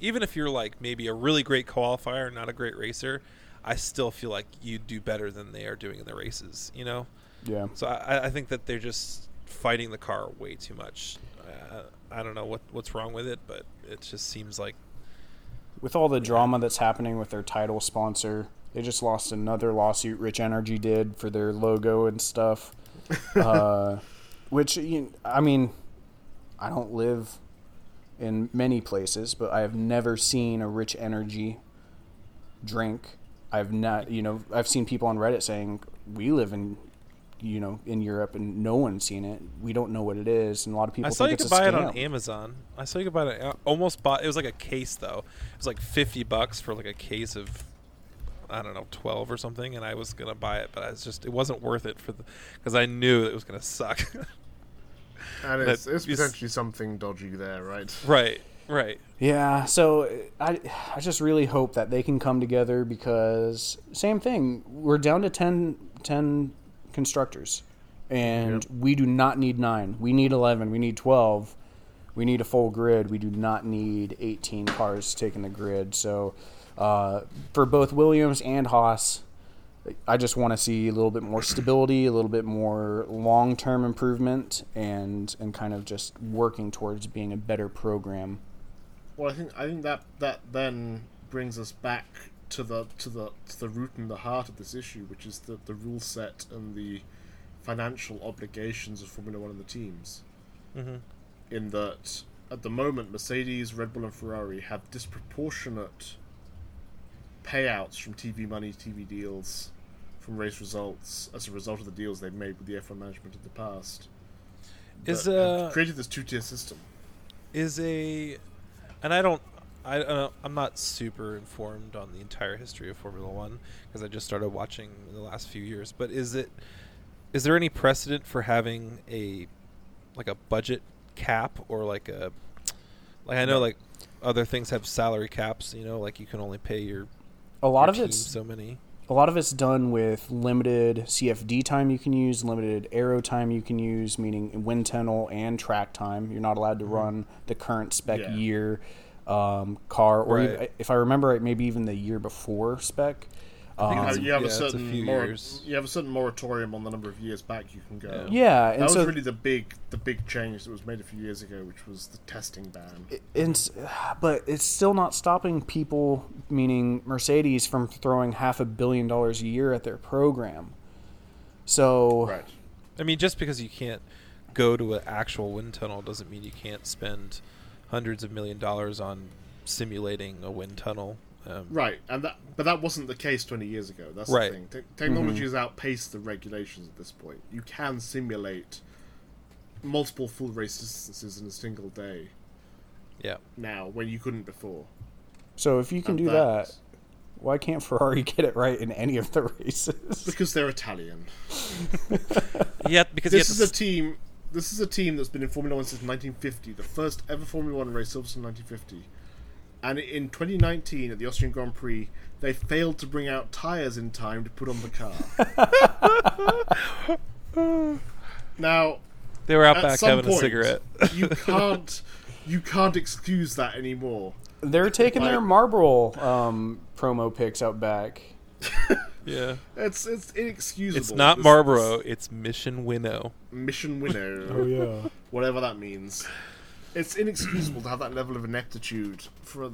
even if you're like maybe a really great qualifier, not a great racer, I still feel like you do better than they are doing in the races. You know. Yeah. So I, I think that they're just fighting the car way too much. Uh, I don't know what what's wrong with it, but it just seems like with all the drama that's happening with their title sponsor, they just lost another lawsuit. Rich Energy did for their logo and stuff. uh, which you, I mean, I don't live in many places, but I have never seen a Rich Energy drink. I've not, you know, I've seen people on Reddit saying we live in, you know, in Europe and no one's seen it. We don't know what it is, and a lot of people I saw you could buy it on Amazon. I saw you could buy it. I almost bought. It was like a case though. It was like fifty bucks for like a case of. I don't know, twelve or something, and I was gonna buy it, but I was just it wasn't worth it for the because I knew it was gonna suck. and That it's, it's is- potentially something dodgy there, right? right, right. Yeah, so I, I just really hope that they can come together because same thing. We're down to 10, 10 constructors, and Yep. we do not need nine. We need eleven. We need twelve. We need a full grid. We do not need eighteen cars taking the grid. So, uh, for both Williams and Haas, I just want to see a little bit more stability, a little bit more long term improvement, and and kind of just working towards being a better program. Well, I think I think that that then brings us back to the to the to the root and the heart of this issue, which is the the rule set and the financial obligations of Formula One and the teams. Mm-hmm. In that, at the moment, Mercedes, Red Bull, and Ferrari have disproportionate payouts from TV money, TV deals, from race results as a result of the deals they've made with the F1 management in the past. Is, that have uh, created this two tier system. is a and I don't I uh, I'm not super informed on the entire history of Formula 1 because I just started watching in the last few years but is it is there any precedent for having a like a budget cap or like a like I know No. like other things have salary caps you know like you can only pay your, A lot your of team it's so many a lot of it's done with limited CFD time you can use, limited aero time you can use, meaning wind tunnel and track time. You're not allowed to run the current spec Yeah. year um, car, or Right. even, if I remember right, maybe even the year before spec. I think Um, you have yeah, a it's a certain mor- you have a certain moratorium on the number of years back you can go. yeah, and that was so really the big the big change that was made a few years ago, which was the testing ban. and, but it's still not stopping people, meaning Mercedes, from throwing half a billion dollars a year at their program. So right. I mean just because you can't go to an actual wind tunnel doesn't mean you can't spend hundreds of million dollars on simulating a wind tunnel um, Right, and that but that wasn't the case twenty years ago. That's Right. the thing. Te- technology has outpaced the regulations at this point. You can simulate multiple full race distances in a single day yeah now, when you couldn't before. so if you can And do that, why can't Ferrari get it right in any of the races? because they're Italian. yeah because This is to a s- team. This is a team that's been in Formula One since 1950. The first ever Formula One race, Silverstone 1950. And in 2019, at the Austrian Grand Prix, they failed to bring out tires in time to put on the car. now, they were out at back some having point, a cigarette you can't, you can't excuse that anymore. They're taking their Like- Marlboro um, promo pics out back. yeah It's it's inexcusable. it's not This- Marlboro it's Mission Winnow Mission Winnow. Oh, yeah. whatever that means. It's inexcusable to have that level of ineptitude for,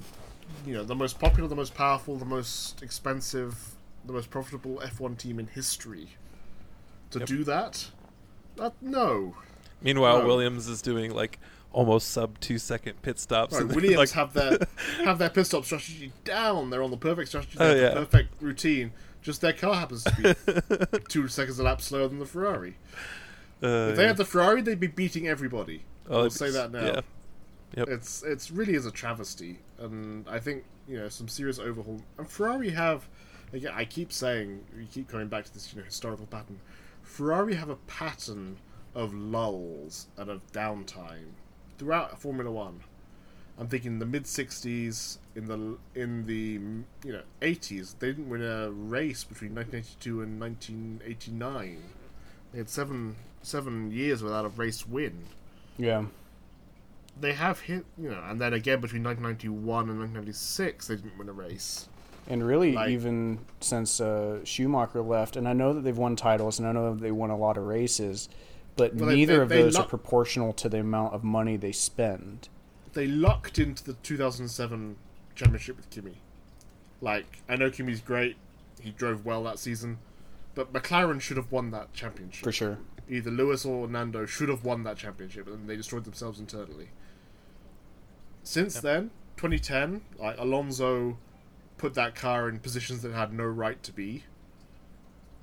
you know, the most popular, the most powerful, the most expensive, the most profitable F1 team in history. To Yep. do that, that no. meanwhile No. Williams is doing like almost sub two second pit stops Right, and Williams like, have their have their pit stop strategy down. They're on the perfect strategy. Oh, yeah. the perfect routine. Just their car happens to be two seconds a lap slower than the Ferrari. uh, If they had the Ferrari, they'd be beating everybody. oh, I'll say that now. yeah Yep. It's it's really is a travesty, and I think you know some serious overhaul. And Ferrari have, again, I keep saying, we keep coming back to this you know historical pattern. Ferrari have a pattern of lulls and of downtime throughout Formula One. I'm thinking the mid '60s, in the in the you know '80s, they didn't win a race between 1982 and 1989. They had seven seven years without a race win Yeah. They have hit, you know, and then again between 1991 and 1996, they didn't win a race. And really, Like- even since uh, Schumacher left, and I know that they've won titles, and I know that they won a lot of races, but Well, neither they- of they those lo- are proportional to the amount of money they spend. They lucked into the 2007 championship with Kimi. Like, I know Kimi's great; he drove well that season, but McLaren should have won that championship For sure. Either Lewis or Nando should have won that championship, and they destroyed themselves internally. Since then, 2010, like Alonso put that car in positions that it had no right to be.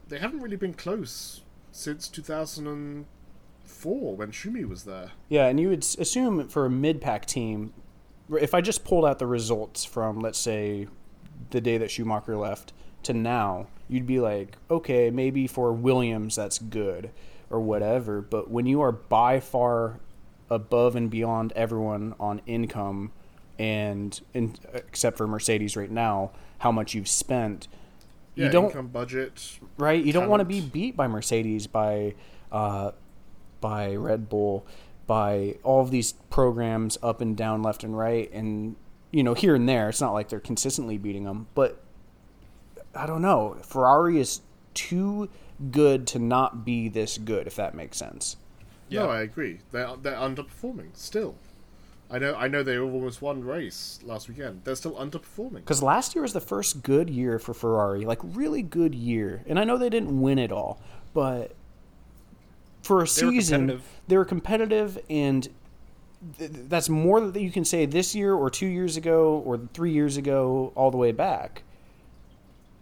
They haven't really been close since 2004 when Schumi was there. Yeah, and you would assume for a mid-pack team, if I just pulled out the results from, let's say, the day that Schumacher left to now, you'd be like, okay, maybe for Williams that's good or whatever. But when you are by far above and beyond everyone on income, and except for Mercedes right now, how much you've spent, Yeah, you don't income budget. right? You don't want to be beat by Mercedes, by uh, by Red Bull, by all of these programs up and down, left and right, and you know here and there. It's not like they're consistently beating them, but I don't know. Ferrari is too good to not be this good, if that makes sense. No, I agree. They're they're underperforming still, I know. I know they almost won race last weekend. They're still underperforming. Because last year was the first good year for Ferrari, like really good year. And I know they didn't win it all, but for a They season, competitive. they were competitive, and th- that's more that you can say this year or two years ago or three years ago, all the way back.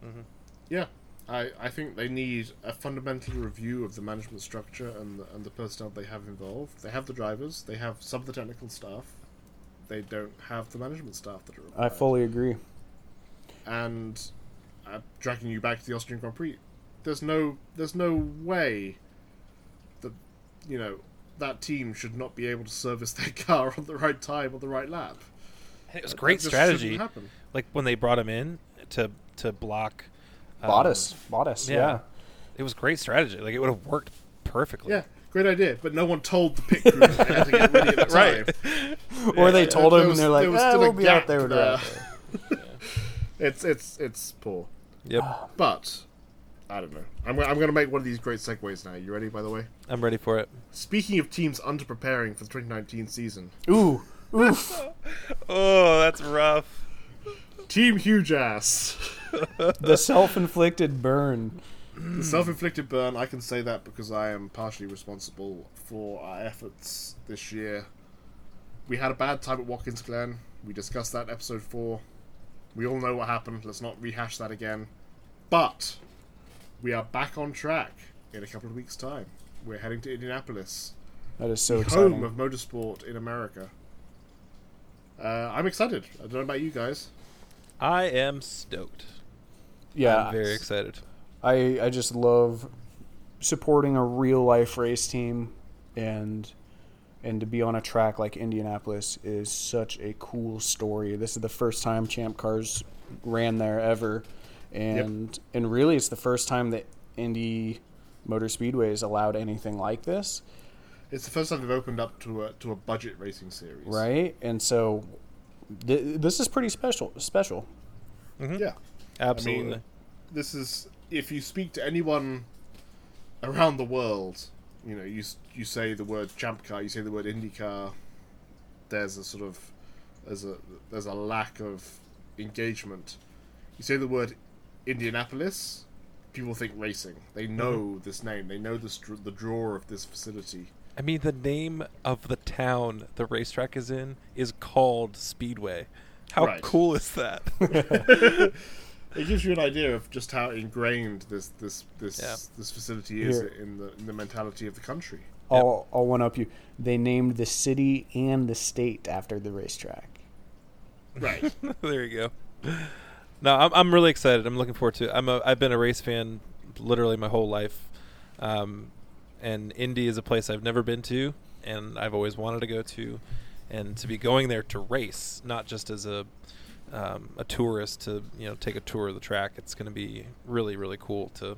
Mm-hmm. Yeah, I, I think they need a fundamental review of the management structure and the, and the personnel they have involved. They have the drivers. They have some of the technical staff. They don't have the management staff that are required. I fully agree. and uh, dragging you back to the Austrian Grand Prix. There's no there's no way that you know that team should not be able to service their car on the right time on the right lap. It was That- great that strategy. Like when they brought him in to to block um, Bottas, Bottas, yeah. yeah. It was great strategy. Like it would have worked perfectly. Yeah, great idea, but no one told the pit crew they had to get ready at the time. Right. Or they told there him, was- and they're like, there was "Eh, still a we'll be out gap there." there. Right It's it's it's poor, Yep. but I don't know. I'm gonna- I'm going to make one of these great segues now. You ready? By the way, I'm ready for it. speaking of teams underpreparing for the 2019 season, Ooh, oof. Oh, that's rough. Team Huge Ass. the self-inflicted burn. The self-inflicted burn. I can say that because I am partially responsible for our efforts this year. We had a bad time at Watkins Glen. We discussed that in episode four. We all know what happened. Let's not rehash that again. But we are back on track in a couple of weeks' time. We're heading to Indianapolis, That is so the home of motorsport in America. Uh, I'm excited. I don't know about you guys. I am stoked. Yeah, I'm very excited. I I just love supporting a real life race team and and to be on a track like Indianapolis is such a cool story. This is the first time Champ Cars ran there ever, and and really it's the first time that Indy Motor Speedway has allowed anything like this, It's the first time they've opened up to a to a budget racing series. right? And so th- this is pretty special. Special. Mm-hmm. Yeah. Absolutely. this is if you speak to anyone around the world, you know, you you say the word champ car, you say the word IndyCar. There's a sort of there's a there's a lack of engagement. You say the word Indianapolis, people think racing. They know mm-hmm. this name. They know the the draw of this facility. I mean, the name of the town the racetrack is in is called Speedway. How Right. cool is that? It gives you an idea of just how ingrained this this this Yeah. this facility is Here. in the in the mentality of the country. I'll I'll one up you. They named the city and the state after the racetrack. Right. there you go. No, I'm I'm really excited. I'm looking forward to it. I'm a I've been a race fan literally my whole life, um, and Indy is a place I've never been to, and I've always wanted to go to, and to be going there to race, not just as a um, a tourist to you know take a tour of the track. It's going to be really really cool to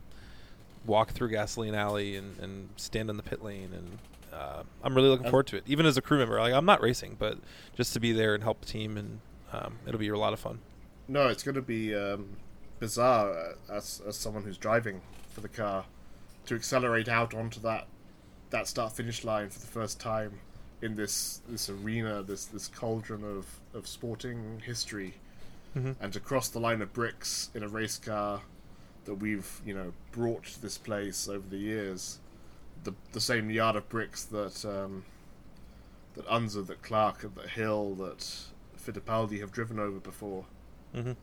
walk through Gasoline Alley and, and stand in the pit lane and. Uh, I'm really looking forward to it. Even as a crew member, like I'm not racing, but just to be there and help the team, and um, it'll be a lot of fun. No, it's going to be um, bizarre uh, as as someone who's driving for the car to accelerate out onto that that start finish line for the first time in this this arena, this this cauldron of of sporting history, Mhm. and to cross the line of bricks in a race car that we've you know brought to this place over the years, the the same yard of bricks that um, that Unser, that Clark, that Hill, that Fittipaldi have driven over before hmm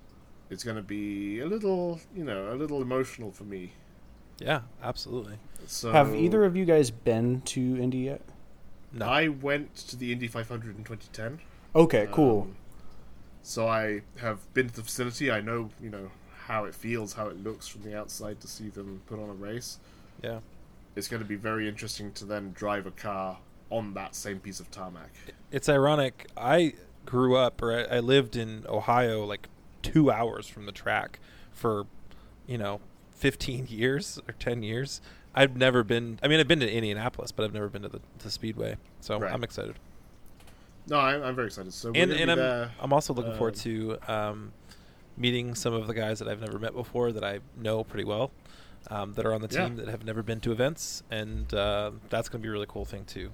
it's going to be a little, you know, a little emotional for me. Yeah, absolutely. So Have either of you guys been to Indy yet? No, I went to the Indy 500 in 2010. Okay, cool. Um, so I have been to the facility. I know, you know, how it feels, how it looks from the outside to see them put on a race. yeah, It's going to be very interesting to then drive a car on that same piece of tarmac. it's ironic. I grew up, or I, I lived in Ohio, like two hours from the track for, you know, 15 years or 10 years. I've never been. I mean, I've been to Indianapolis, but I've never been to the to Speedway. So Right. I'm excited, No, I'm, I'm very excited. So and and I'm there. I'm also looking forward um, to um, meeting some of the guys that I've never met before that I know pretty well. Um, that are on the Yeah. team that have never been to events, and uh, that's going to be a really cool thing too.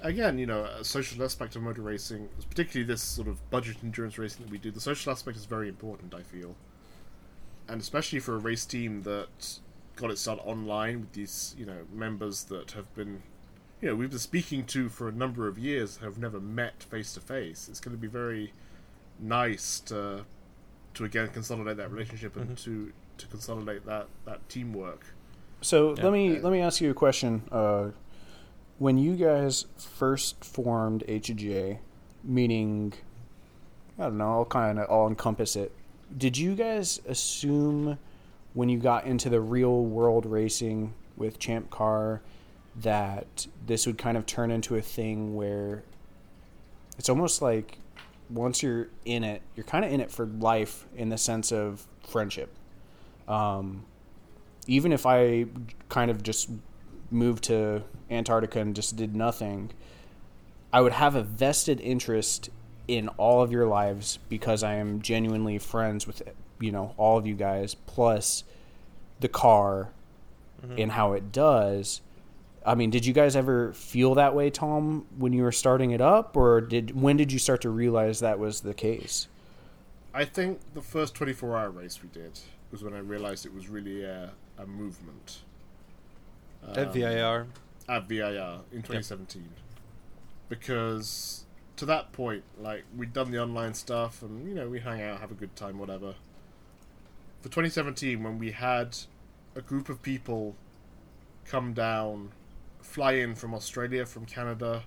again, you know, a social aspect of motor racing, particularly this sort of budget endurance racing that we do, the social aspect is very important, I feel. And especially for a race team that got its start online with these, you know, members that have been, you know, we've been speaking to for a number of years, have never met face to face. It's going to be very nice to, to again consolidate that relationship and to to consolidate that that teamwork. So Yeah. let me let me ask you a question. Uh, when you guys first formed HGA meaning I don't know, I'll kind of I'll encompass it. Did you guys assume when you got into the real world racing with Champ Car that this would kind of turn into a thing where it's almost like once you're in it, you're kind of in it for life in the sense of friendship. Um, even if I kind of just moved to Antarctica and just did nothing, I would have a vested interest in all of your lives because I am genuinely friends with you know all of you guys plus the car mm-hmm. and how it does. I mean, did you guys ever feel that way, Tom, when you were starting it up, or did when did you start to realize that was the case? I think the first 24 hour race we did was when I realized it was really a, a movement At VIR. Um, at VIR in 2017. Because to that point, like, we'd done the online stuff and, you know, we hang out, have a good time, whatever. For 2017, when we had a group of people come down, fly in from Australia, from Canada,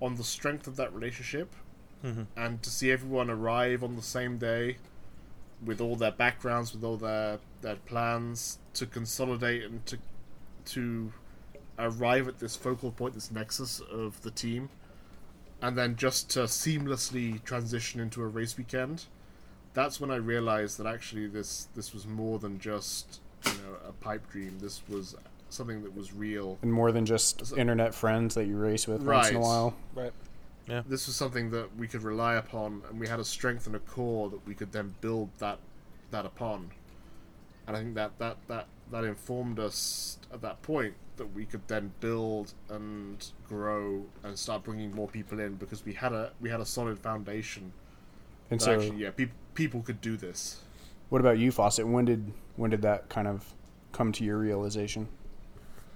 on the strength of that relationship, Mhm. and to see everyone arrive on the same day with all their backgrounds, with all their their plans to consolidate and to to arrive at this focal point, this nexus of the team, and then just to seamlessly transition into a race weekend. That's when I realized that actually this this was more than just you know a pipe dream. This was something that was real. And more than just So- internet friends that you race with once in a Right. while. Right. This was something that we could rely upon, and we had a strength and a core that we could then build that that upon. And I think that that that that informed us at that point that we could then build and grow and start bringing more people in because we had a we had a solid foundation And so, actually yeah people people could do this. what about you, Fawcett? When did when did that kind of come to your realization?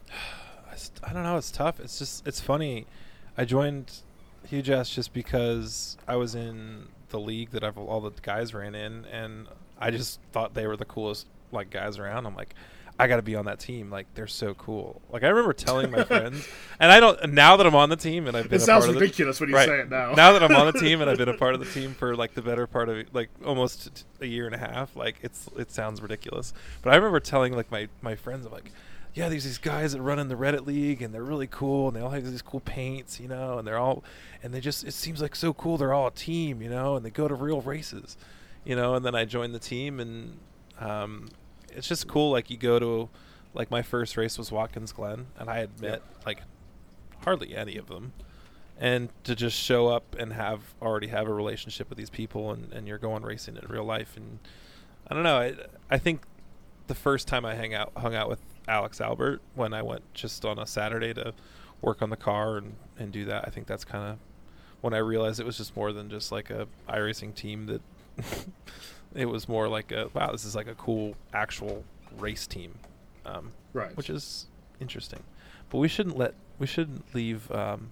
I, I don't know. It's tough. It's just it's funny. I joined Huge Ass just because I was in the league that I've, all the guys ran in, and I just thought they were the coolest like guys around. I'm like, I got to be on that team. Like they're so cool. Like I remember telling my friends, and I don't. Now that I'm on the team and I've been It a sounds part of ridiculous when you right. say it now. now that I'm on the team and I've been a part of the team for like the better part of like almost a year and a half, like it's it sounds ridiculous. But I remember telling like my my friends, I'm like, yeah, there's these guys that run in the Reddit league and they're really cool and they all have these cool paints, you know, and they're all and they just it seems like so cool. They're all a team, you know, and they go to real races, you know. And then I joined the team and um, it's just cool. Like you go to like my first race was Watkins Glen and I had met like hardly any of them and to just show up and have already have a relationship with these people and, and you're going racing in real life and I don't know I, I think the first time I hang out hung out with Alex Albert when I went just on a Saturday to work on the car and, and do that I think that's kind of when I realized it was just more than just like a iRacing team that it was more like a wow this is like a cool actual race team um, right. which is interesting. But we shouldn't let we shouldn't leave um,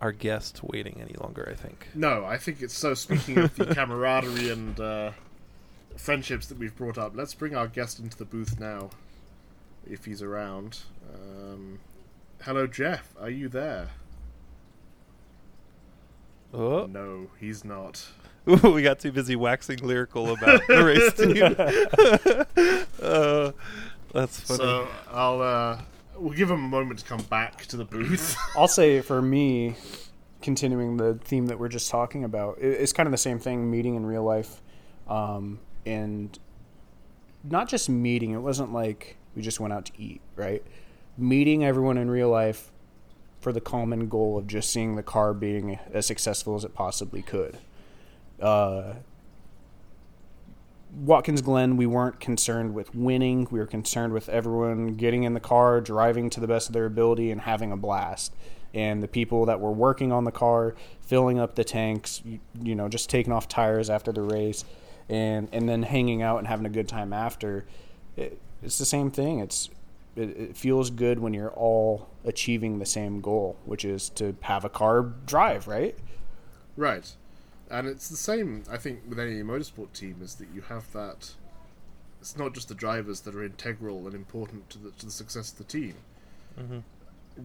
our guest waiting any longer. I think. No, I think it's so. Speaking of the camaraderie and uh, friendships that we've brought up, let's bring our guest into the booth now, if he's around. Um, hello, Jeff. Are you there? Oh, No, he's not. we got too busy waxing lyrical about the race team. uh, that's funny. So I'll. Uh, we'll give him a moment to come back to the booth. I'll say for me, continuing the theme that we're just talking about, it, it's kind of the same thing. Meeting in real life, um, and not just meeting. It wasn't like we just went out to eat, right? Meeting everyone in real life for the common goal of just seeing the car being as successful as it possibly could. Uh, Watkins Glen, we weren't concerned with winning. We were concerned with everyone getting in the car, driving to the best of their ability, and having a blast. and the people that were working on the car, filling up the tanks, you, you know, just taking off tires after the race, and and then hanging out and having a good time after. It, it's the same thing. It's it, it feels good when you're all achieving the same goal, which is to have a car drive, right? Right. And it's the same, I think, with any motorsport team, is that you have that. It's not just the drivers that are integral and important to the, to the success of the team. Mm-hmm.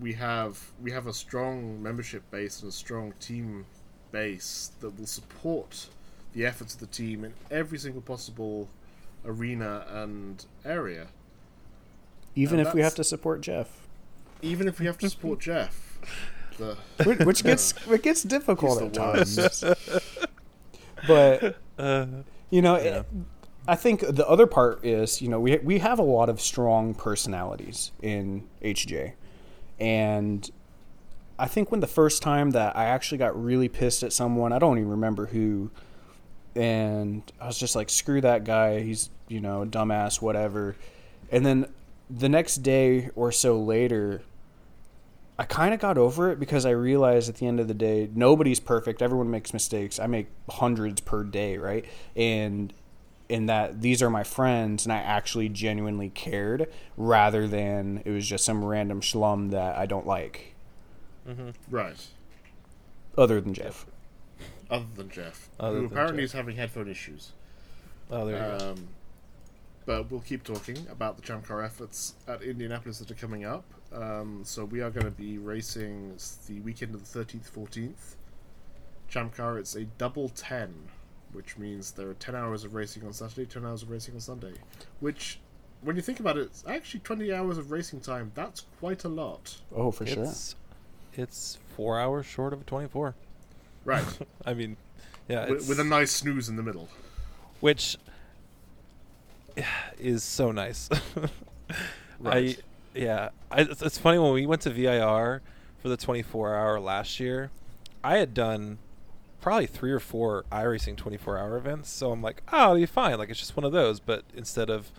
We have we have a strong membership base and a strong team base that will support the efforts of the team in every single possible arena and area. Even And if we have to support Jeff, Even if we have to support Jeff. The, which, which gets it gets difficult at times. But Uh, you know, Yeah. it, I think the other part is you know we we have a lot of strong personalities in HJ, and I think when the first time that I actually got really pissed at someone, I don't even remember who, and I was just like, screw that guy, he's you know dumbass, whatever, and then the next day or so later. I kind of got over it because I realized at the end of the day, nobody's perfect. Everyone makes mistakes. I make hundreds per day, right? And in that these are my friends, and I actually genuinely cared, rather than it was just some random schlum that I don't like, right. other than Jeff. Other than Jeff. Other who than apparently Jeff. is having headphone issues. oh, there you go. Um, but we'll keep talking about the Champ Car efforts at Indianapolis that are coming up. Um, so we are going to be racing the weekend of the 13th, 14th. Champ Car, it's a double 10, which means there are 10 hours of racing on Saturday, 10 hours of racing on Sunday. Which, when you think about it, it's actually 20 hours of racing time. That's quite a lot. Oh, for sure. It's it's four hours short of a twenty-four. Right. I mean, yeah, with, with a nice snooze in the middle. which is so nice. Right. I yeah, I, it's, it's funny when we went to VIR for the 24 hour last year. I had done probably three or four iRacing 24 hour events, so I'm like, oh, it'll be fine. Like it's just one of those, but instead of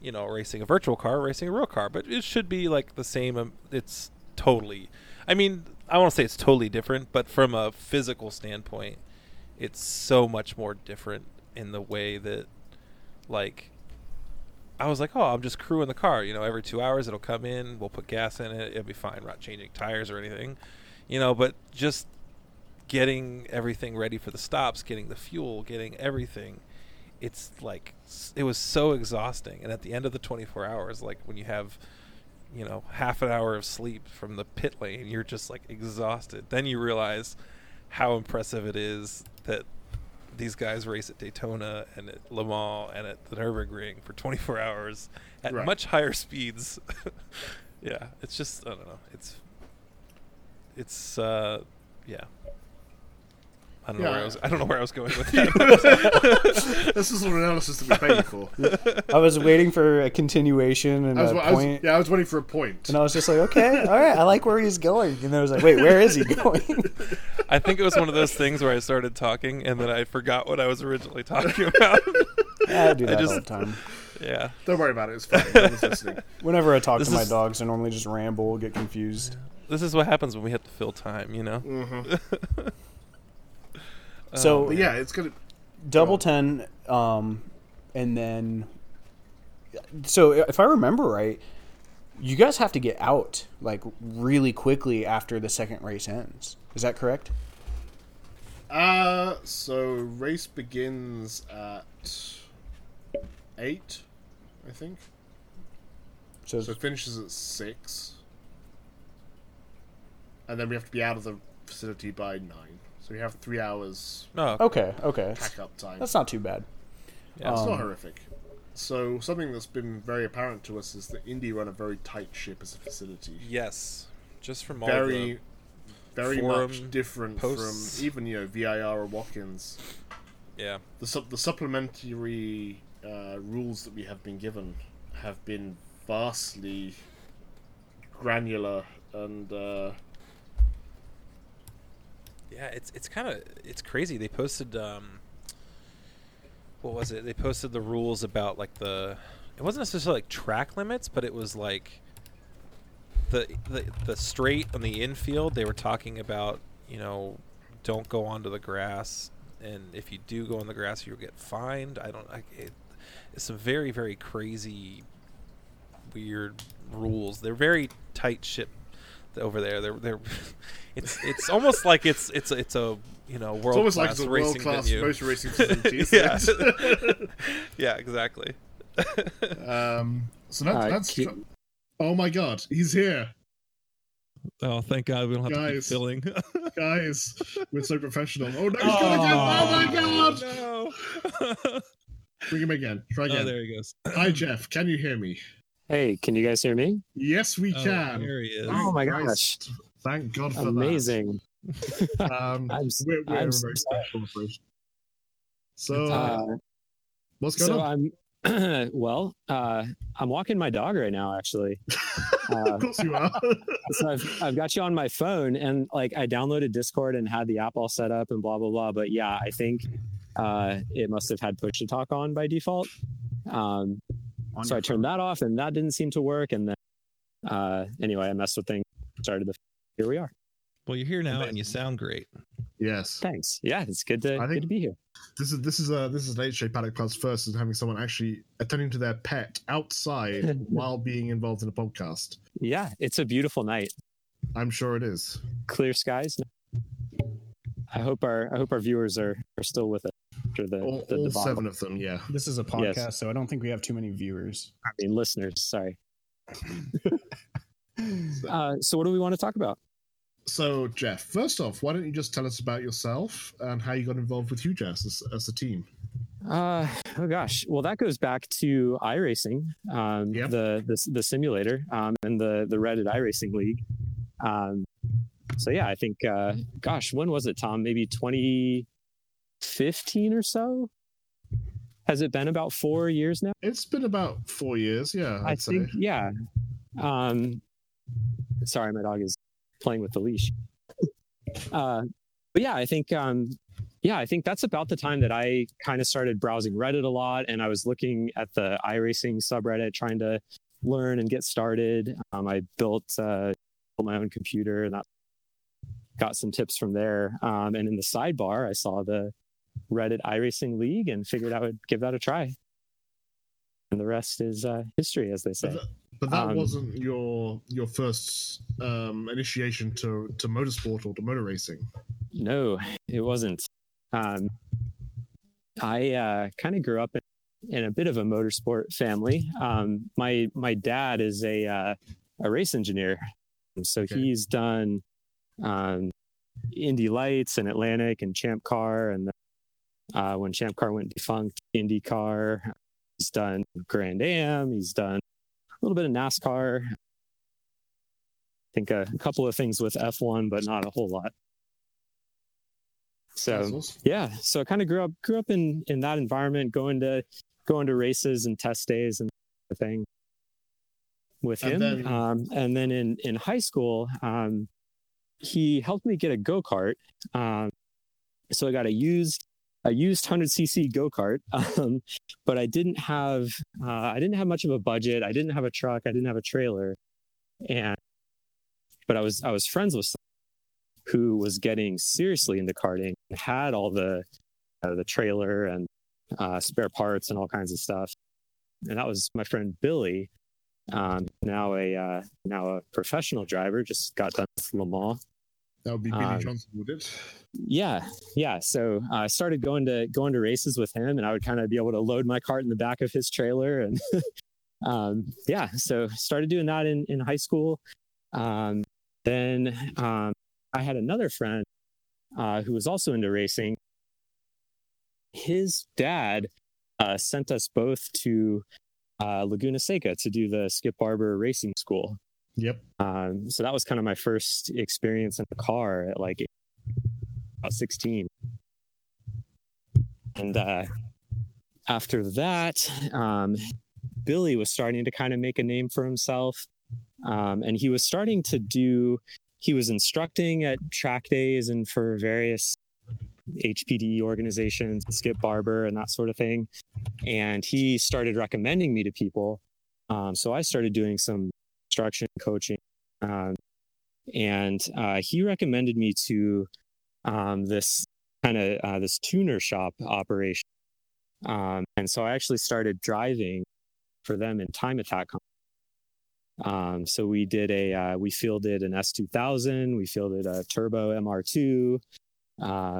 you know racing a virtual car, racing a real car, but it should be like the same. Um, it's totally. I mean, I want to say it's totally different, but from a physical standpoint, it's so much more different in the way that like I was like, oh, I'm just crewing the car. You know, every two hours it'll come in, we'll put gas in it, it'll be fine. We're not changing tires or anything, you know. But just getting everything ready for the stops, getting the fuel, getting everything, it's like it was so exhausting. And at the end of the 24 hours, like when you have, you know, half an hour of sleep from the pit lane, you're just like exhausted. Then you realize how impressive it is that these guys race at Daytona and at Le Mans and at the Nurburgring for 24 hours at Right. much higher speeds. yeah, it's just I don't know. It's it's uh yeah. I don't know where I was. I don't know where I was going with that. this is an analysis that we paid for. I was waiting for a continuation and I was, a I was- point, yeah, I was waiting for a and I was just like, okay, all right, I like where he's going. And then I was like, wait, where is he going? I think it was one of those things where I started talking and then I forgot what I was originally talking about. yeah, I do that all just- the time. yeah. Don't worry about it. It's fine. Listening. Whenever I talk This to my is- dogs, I normally just ramble, get confused. This is what happens when we have to fill time, you know. hmm So- But yeah, it's gonna. double ten, um, and then. So if I remember right, you guys have to get out like really quickly after the second race ends. Is that correct? Uh, so race begins at eight, I think. So, So it finishes at six, and then we have to be out of the facility by nine. So we have three hours No. okay, okay, pack up time. that's not too bad. yeah. It's Um, not horrific. So something that's been very apparent to us is that Indy run a very tight ship as a facility. yes. Just from all Very, the very forum much different posts. from even you know VIR or Watkins. yeah. The sup- the supplementary uh, rules that we have been given have been vastly granular and uh, Yeah, it's it's kind of it's crazy. They posted um what was it? They posted the rules about like the it wasn't necessarily like track limits, but it was like the, the the straight on the infield, they were talking about you know don't go onto the grass, and if you do go on the grass, you'll get fined. I don't. I, it, it's some very very crazy, weird rules. They're very tight ship over there. They're they're. It's it's almost like it's it's it's a you know It's world almost like class it's a world class venue. motor racing facility. yeah, yeah, exactly. Um, so that, Uh, that's. keep- Oh my god, he's here, Oh, thank God we don't have to keep Guys. filling. guys. We're so professional. Oh no, he's gonna get. Oh my god! No. Bring him again. Try oh, again. there he goes. Hi Jeff, can you hear me? Hey, can you guys hear me? Yes, we Oh, can. there he is. Oh my Christ. Thank God for Amazing. that. Um, I'm, we're we're I'm so very sorry. special operation. So, uh, what's going so on? I'm well. Uh, I'm walking my dog right now, actually. Uh, of course you are. so I've I've got you on my phone, and like I downloaded Discord and had the app all set up and blah blah blah. But yeah, I think uh, it must have had push to talk on by default. Um, On so your I turned that off, and that didn't seem to work. And then uh, anyway, I messed with things. Started the. Here we are. Well, you're here now and you sound great. yes. Thanks. Yeah, it's good to I good think- to be here. This is this is a this is an HJ Paddock Pass first is having someone actually attending to their pet outside while being involved in a podcast. Yeah, it's a beautiful night. I'm sure it is. Clear skies. I hope our I hope our viewers are are still with us after the All, the all seven of them, yeah. This is a podcast, so I don't think we have too many viewers. I mean, listeners. Sorry. uh, so, what do we want to talk about? So, Jeff, first off, why don't you just tell us about yourself and how you got involved with UJazz as, as a team? Uh, oh gosh. Well, that goes back to iRacing, um, Yep. the, the the simulator, um, and the the Reddit iRacing League. Um, so yeah, I think, uh, gosh, when was it, Tom? Maybe 2015 or so. Has it been about four years now? It's been about four years, yeah. I'd I say. think, yeah. Um, sorry, my dog is playing with the leash. uh, but yeah, I think, um, yeah, I think that's about the time that I kind of started browsing Reddit a lot, and I was looking at the iRacing subreddit, trying to learn and get started. Um, I built uh, my own computer, and that got some tips from there. Um, and in the sidebar, I saw the Reddit iRacing League and figured I would give that a try. And the rest is uh, history, as they But say. that, but that Um, wasn't your your first um, initiation to, to motorsport or to motor racing. No, it wasn't. Um, I uh, kind of grew up in, in a bit of a motorsport family. Um, my my dad is a uh, a race engineer, so Okay. he's done um, Indy Lights and Atlantic and Champ Car, and uh, when Champ Car went defunct, IndyCar. He's done Grand Am. He's done a little bit of NASCAR. I think a, a couple of things with F1, but not a whole lot. So yeah so i kind of grew up grew up in in that environment going to going to races and test days and thing with And him then- um and then in in high school um he helped me get a go-kart um so i got a used a used 100cc go-kart um but i didn't have uh i didn't have much of a budget. I didn't have a truck. I didn't have a trailer. And but i was i was friends with someone who was getting seriously into karting had all the uh, the trailer and uh, spare parts and all kinds of stuff. And that was my friend billy um, now a uh, now a professional driver just got done with le mans That would be Billy um, Johnson, would it? yeah yeah. So uh, i started going to going to races with him and i would kind of be able to load my cart in the back of his trailer and um, yeah so started doing that in in high school. Um, then um, i had another friend uh, who was also into racing. His dad uh, sent us both to uh, laguna seca to do the skip barber racing school Yep. um, so that was kind of my first experience in a car at like about 16. And uh, after that, um, Billy was starting to kind of make a name for himself. Um, and he was starting to do, he was instructing at track days and for various HPDE organizations, Skip Barber, and that sort of thing. And he started recommending me to people. Um, so I started doing some instruction coaching um, and uh, he recommended me to um, this kind of uh, this tuner shop operation. Um, and so I actually started driving for them in time attack. Um, so we did a uh, we fielded an S2000, we fielded a turbo MR2, uh,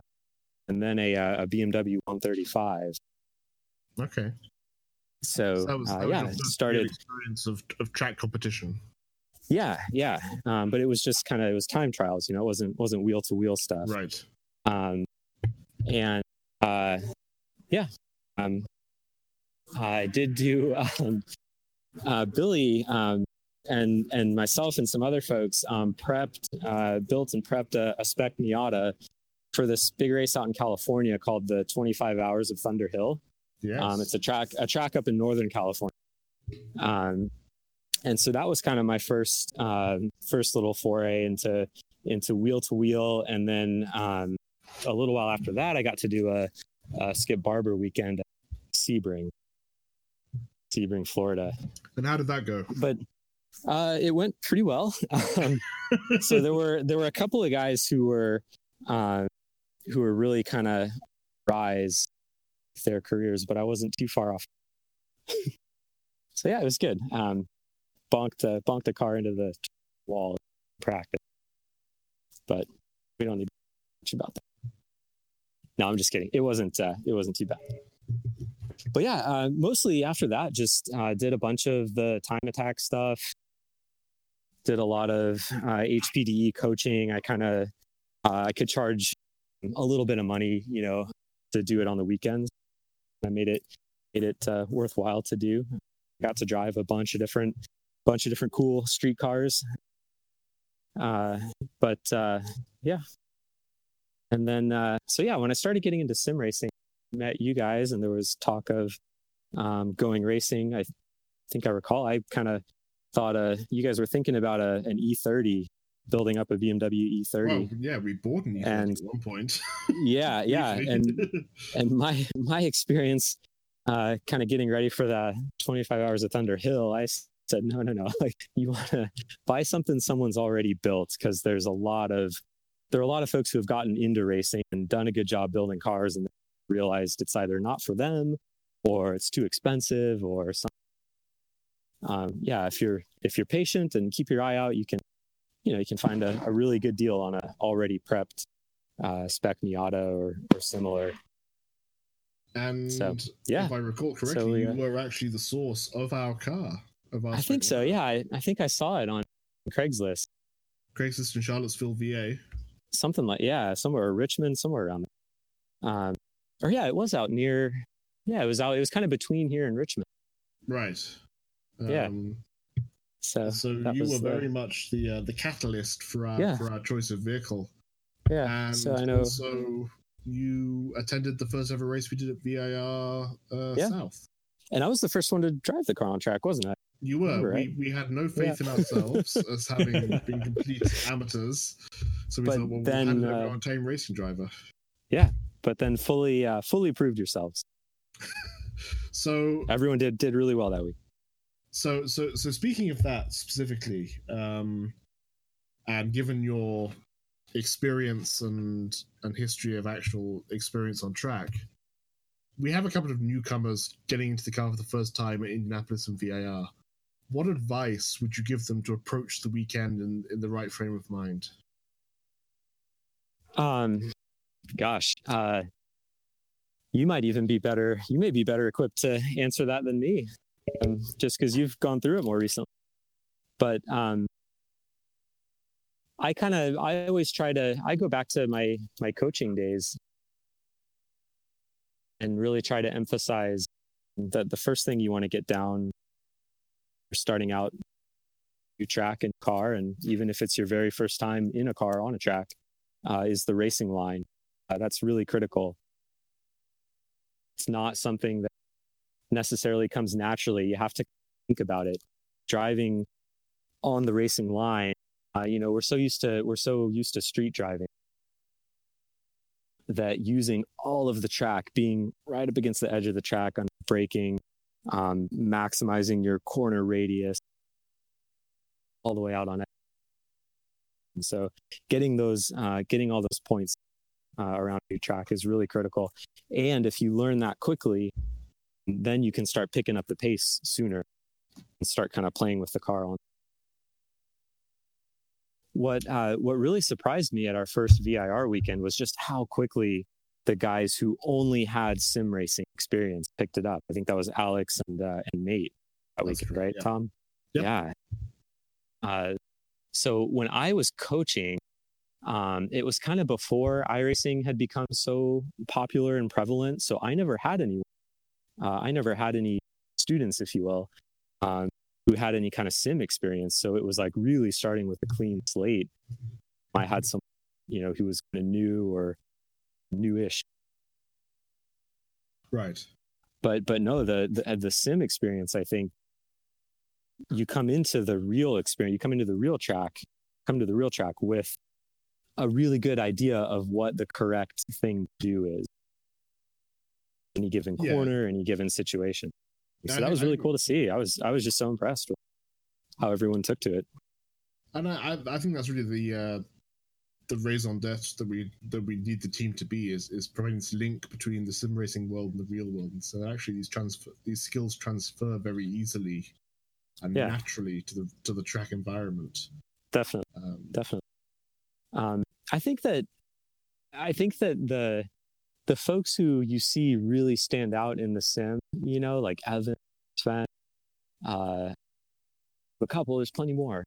and then a, uh, a BMW 135. Okay. So, that was, uh, that was yeah, your it first real started. experience of, of track competition. Yeah, yeah. Um, but it was just kind of it was time trials. You know, it wasn't wasn't wheel to wheel stuff. Right. Um, and uh, yeah, um, I did do um, uh, Billy um, and and myself and some other folks um, prepped, uh, built and prepped a, a spec Miata for this big race out in California called the 25 Hours of Thunder Hill. Yes. Um, it's a track a track up in Northern California. Um, and so that was kind of my first uh, first little foray into into wheel to wheel, and then um, a little while after that, I got to do a, a Skip Barber weekend at Sebring, Sebring, Florida. and how did that go? But uh, it went pretty well. um, so there were there were a couple of guys who were uh, who were really kind of rise their careers, but I wasn't too far off. so yeah, it was good. Um, bonked uh, bonked the car into the wall practice, but we don't need much about that. No, I'm just kidding. It wasn't uh, it wasn't too bad. But yeah, uh, mostly after that, just uh, did a bunch of the time attack stuff. Did a lot of uh, HPDE coaching. I kind of uh, I could charge a little bit of money, you know, to do it on the weekends. Made it made it uh, worthwhile to do. Got to drive a bunch of different bunch of different cool street cars. Uh, but uh, yeah, and then uh, so yeah, when I started getting into sim racing, met you guys, and there was talk of um, going racing. I think I recall I kind of thought uh, you guys were thinking about a, an E30, building up a BMW E30. Well, yeah, we bought an E30 And- at one point. yeah, yeah, and and my my experience uh kind of getting ready for the 25 hours of thunder hill i said no no no like you want to buy something someone's already built because there's a lot of there are a lot of folks who have gotten into racing and done a good job building cars and realized it's either not for them or it's too expensive or something um, yeah if you're if you're patient and keep your eye out you can you know you can find a, a really good deal on a already prepped uh, spec miata or, or similar and So, yeah. if I recall correctly, So, you were actually the source of our car. Of our I think so. Yeah, I, I think I saw it on Craigslist, Craigslist in Charlottesville, VA. something like yeah, somewhere Richmond, somewhere around there. Um, or yeah, it was out near. Yeah, it was out. It was kind of between here and Richmond. Right. Yeah. So so you were the- very much the uh, the catalyst for our Yeah. for our choice of vehicle. yeah. And so I know. also you attended the first ever race we did at VIR uh, Yeah. South. And I was the first one to drive the car on track, wasn't I? You were. Remember, right? We, we had no faith in ourselves as having been complete amateurs. So we But thought, well, then, we'll hand it over uh, our tame racing driver. Yeah, but then fully, uh, fully proved yourselves. So Everyone did did really well that week. So, so, so speaking of that specifically, um, and given your experience and and history of actual experience on track, we have a couple of newcomers getting into the car for the first time at Indianapolis and VIR. What advice would you give them to approach the weekend in, in the right frame of mind? Um, gosh, uh, you might even be better. You may be better equipped to answer that than me, um, just because you've gone through it more recently. But um, I kind of, I always try to. I go back to my my coaching days and really try to emphasize that the first thing you want to get down, starting out, you track and car, and even if it's your very first time in a car on a track uh, is the racing line. Uh, that's really critical. It's not something that necessarily comes naturally. You have to think about it. Driving on the racing line, uh, you know, we're so used to we're so used to street driving that using all of the track, being right up against the edge of the track on braking, um, maximizing your corner radius all the way out on it so getting those, uh, getting all those points uh, around your track is really critical. And if you learn that quickly, then you can start picking up the pace sooner and start kind of playing with the car on. What uh, what really surprised me at our first VIR weekend was just how quickly the guys who only had sim racing experience picked it up. I think that was Alex and uh, and Nate that That's weekend, right, yeah. Tom? Yep. Yeah. Uh, so when I was coaching, um, it was kind of before iRacing had become so popular and prevalent. So I never had any, uh, I never had any students, if you will, um, who had any kind of sim experience. So it was like really starting with a clean slate. I had some, you know, who was kind of new or newish, Right. but but no, the the, the sim experience, I think. You come into the real experience. You come into the real track. Come to the real track with a really good idea of what the correct thing to do is. Any given Yeah. corner, any given situation. So I- that was really cool to see. I was I was just so impressed with how everyone took to it. And I, I- think that's really the uh, the raison d'etre that we that we need the team to be is is providing this link between the sim racing world and the real world. And so actually these transfer these skills transfer very easily and Yeah. naturally to the to the track environment. Definitely. Um, definitely. Um, I think that I think that the the folks who you see really stand out in the sim, you know, like Evan, Sven, uh, a couple. There's plenty more,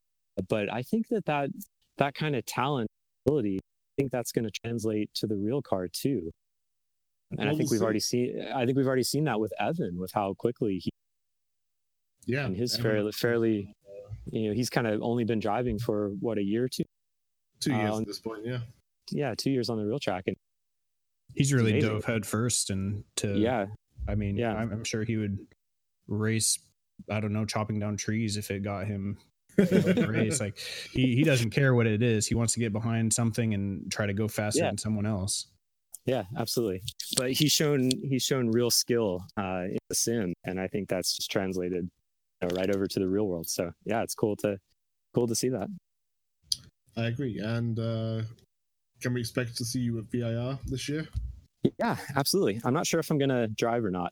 but I think that that that kind of talent, ability, I think that's going to translate to the real car too. And I think we'll we've already seen. I think we've already seen that with Evan, with how quickly he yeah, and his fairly fairly. You know, he's kind of only been driving for what a year or two. two years uh, at this point. Yeah, Yeah, two years on the real track, and He's really amazing. dove head first, and to yeah, I mean, Yeah. I'm, I'm sure he would race. I don't know, chopping down trees if it got him to race. Like he he doesn't care what it is. He wants to get behind something and try to go faster Yeah. than someone else. Yeah, absolutely. But he's shown he's shown real skill uh, in the sim, and I think that's just translated you know, right over to the real world. So yeah, it's cool to cool to see that. I agree. And uh, can we expect to see you at VIR this year? Yeah, absolutely. I'm not sure if I'm gonna drive or not.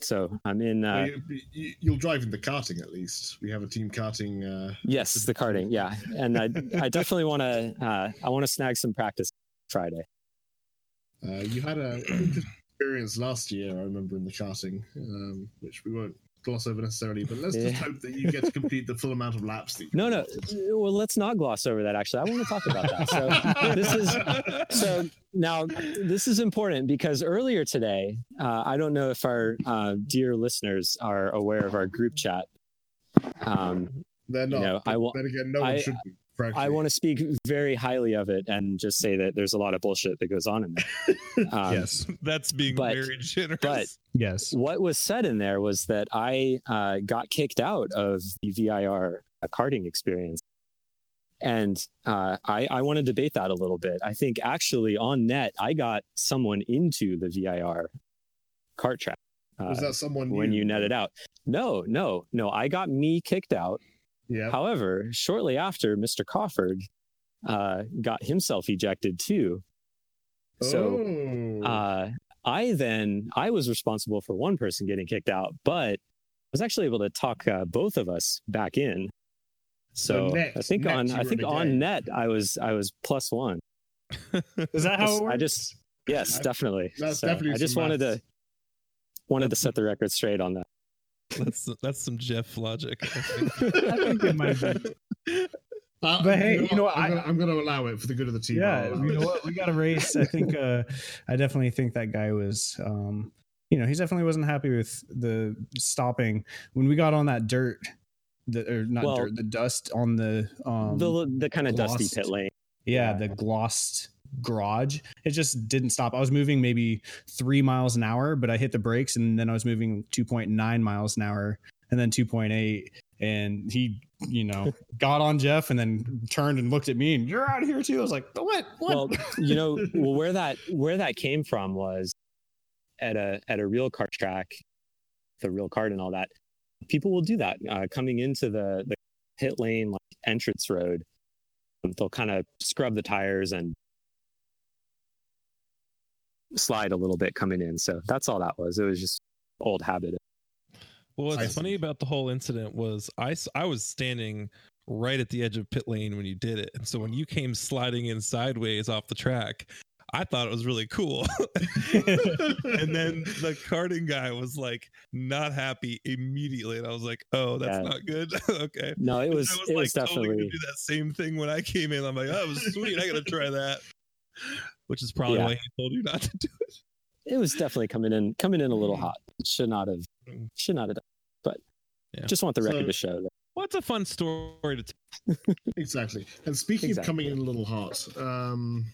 So I'm in. Uh, you, you, you'll drive in the karting at least. We have a team karting. Uh, yes, the karting. Yeah, and I I definitely want to uh, I want to snag some practice Friday. Uh, you had a experience last year, I remember, in the karting, um, which we won't gloss over necessarily. But let's just hope that you get to complete the full amount of laps. That you No, no. Well, let's not gloss over that. Actually, I want to talk about that. So this is so now this is important because earlier today, uh, I don't know if our uh, dear listeners are aware of our group chat. Um, They're not. know, I wa- then again, no one I- should be. Frankly. I want to speak very highly of it and just say that there's a lot of bullshit that goes on in there. Um, yes, That's being But- very generous. but- yes. What was said in there was that I uh, got kicked out of the VIR karting experience. And uh, I, I want to debate that a little bit. I think actually on net, I got someone into the VIR kart track uh, Was that someone when new? you net it out. No, no, no. I got me kicked out. Yeah. However, shortly after, Mr. Crawford uh, got himself ejected too. So oh. uh, I then I was responsible for one person getting kicked out, but I was actually able to talk uh, both of us back in. So, So net- I think net on I think on game. net I was I was plus one. Is that how it works? I just yes, That- definitely. that's So definitely I just wanted maths. to wanted to set the record straight on that. that's that's some Jeff logic. I think. I think it might be. Uh, but hey, you know what, I'm, I- gonna, I'm gonna allow it for the good of the team. Yeah, you know what? We got a race. I think. uh I definitely think that guy was. um You know, he definitely wasn't happy with the stopping when we got on that dirt. The or not Well, dirt, the dust on the um the the kind of dusty pit lane. yeah, yeah. the glossed garage. It just didn't stop. I was moving maybe three miles an hour, but I hit the brakes and then I was moving two point nine miles an hour and then two point eight. And he, you know, got on Jeff and then turned and looked at me and you're out of here too. I was like, what? What? Well, you know, well, where that where that came from was at a at a real car track, the real kart and all that. People will do that uh, coming into the the pit lane like entrance road. they'll kind of scrub the tires and slide a little bit coming in. So that's all that was. It was just old habit. Well, what's I funny see. about the whole incident was I, I was standing right at the edge of pit lane when you did it. And so when you came sliding in sideways off the track, I thought it was really cool. and then the karting guy was like not happy immediately. And I was like, oh, that's Yeah. not good. okay. No, it was, I was it like was totally definitely do that same thing when I came in. I'm like, oh, it was sweet. I gotta try that. Which is probably Yeah. why he told you not to do it. it was definitely coming in coming in a little hot. Should not have Mm. should not have done. But Yeah. just want the record So- to show that. What's a fun story to tell? Exactly. And speaking Exactly. of coming in a little hot, um,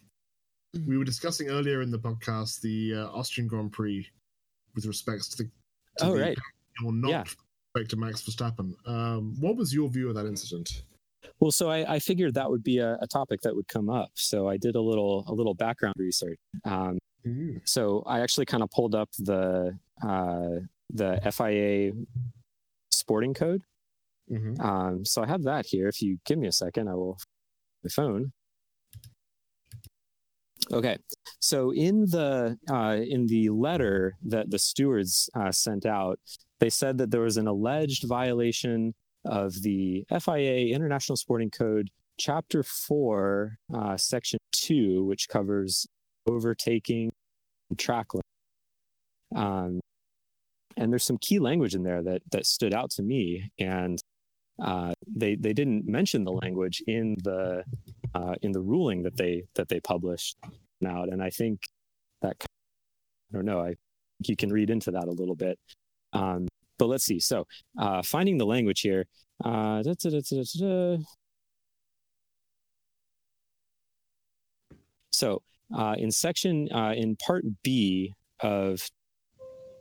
we were discussing earlier in the podcast the uh, Austrian Grand Prix with respects to the. To Oh the right. Or not Yeah. respect to Max Verstappen. Um, what was your view of that incident? Well, so I, I figured that would be a, a topic that would come up. So I did a little a little background research. Um, so I actually kind of pulled up the uh, the FIA sporting code. Mhm. Um, so I have that here. If you give me a second, I will my phone. Okay, so in the uh, in the letter that the stewards uh, sent out, they said that there was an alleged violation of the FIA International Sporting Code, Chapter Four, uh, Section Two, which covers overtaking and track limits. Um, and there's some key language in there that that stood out to me, and uh, they they didn't mention the language in the uh, in the ruling that they that they published out, and I think that I don't know. I think you can read into that a little bit. Um, but let's see. So uh, finding the language here. Uh, da, da, da. So uh, in section uh, in part B of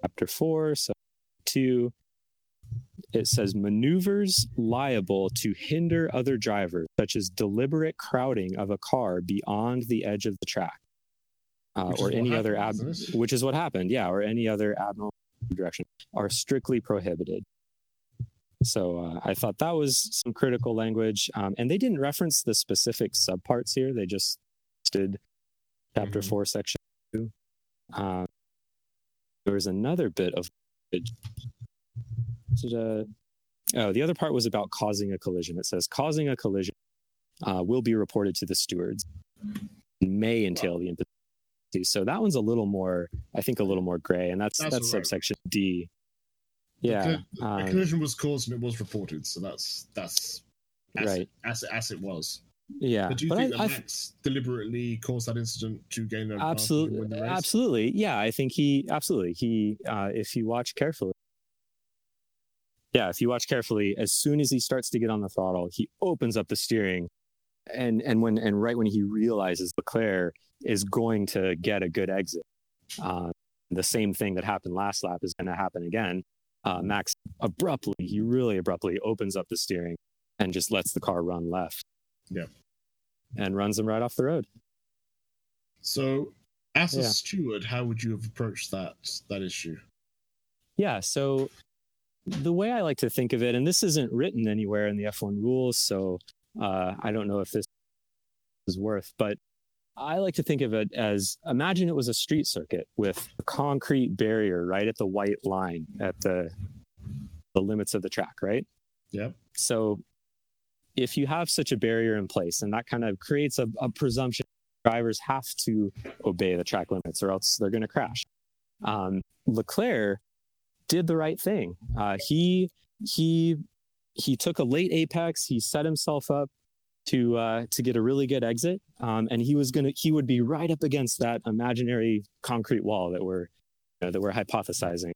chapter four, so two, it says maneuvers liable to hinder other drivers, such as deliberate crowding of a car beyond the edge of the track, uh, or any other ab- which is what happened, yeah, or any other abnormal direction, are strictly prohibited. So uh, I thought that was some critical language, um, and they didn't reference the specific subparts here. They just did chapter Mhm. four, section two. Um, there was another bit of oh, the other part was about causing a collision. It says causing a collision uh, will be reported to the stewards. May entail the imposition. So that one's a little more, I think, a little more gray, and that's That's that's, right. subsection D. Yeah, colli- the um, collision was caused and it was reported, so that's that's as, Right. as, as it was. yeah. But do you But think I, that I, Max deliberately caused that incident to gain an absolutely the absolutely yeah i think he absolutely he uh if you watch carefully yeah if you watch carefully as soon as he starts to get on the throttle he opens up the steering and and when and right when he realizes leclerc is going to get a good exit uh, the same thing that happened last lap is going to happen again uh, max abruptly he really abruptly opens up the steering and just lets the car run left Yeah. and runs him right off the road So, as a Yeah. steward, how would you have approached that that issue? Yeah. So the way I like to think of it, and this isn't written anywhere in the F1 rules, so uh, I don't know if this is worth, but I like to think of it as imagine it was a street circuit with a concrete barrier right at the white line at the the limits of the track, right? Yep. So if you have such a barrier in place, and that kind of creates a, a presumption drivers have to obey the track limits or else they're going to crash. Um, Leclerc did the right thing. Uh, he he he took a late apex. He set himself up to uh, to get a really good exit, um, and he was gonna he would be right up against that imaginary concrete wall that we're you know, that we're hypothesizing.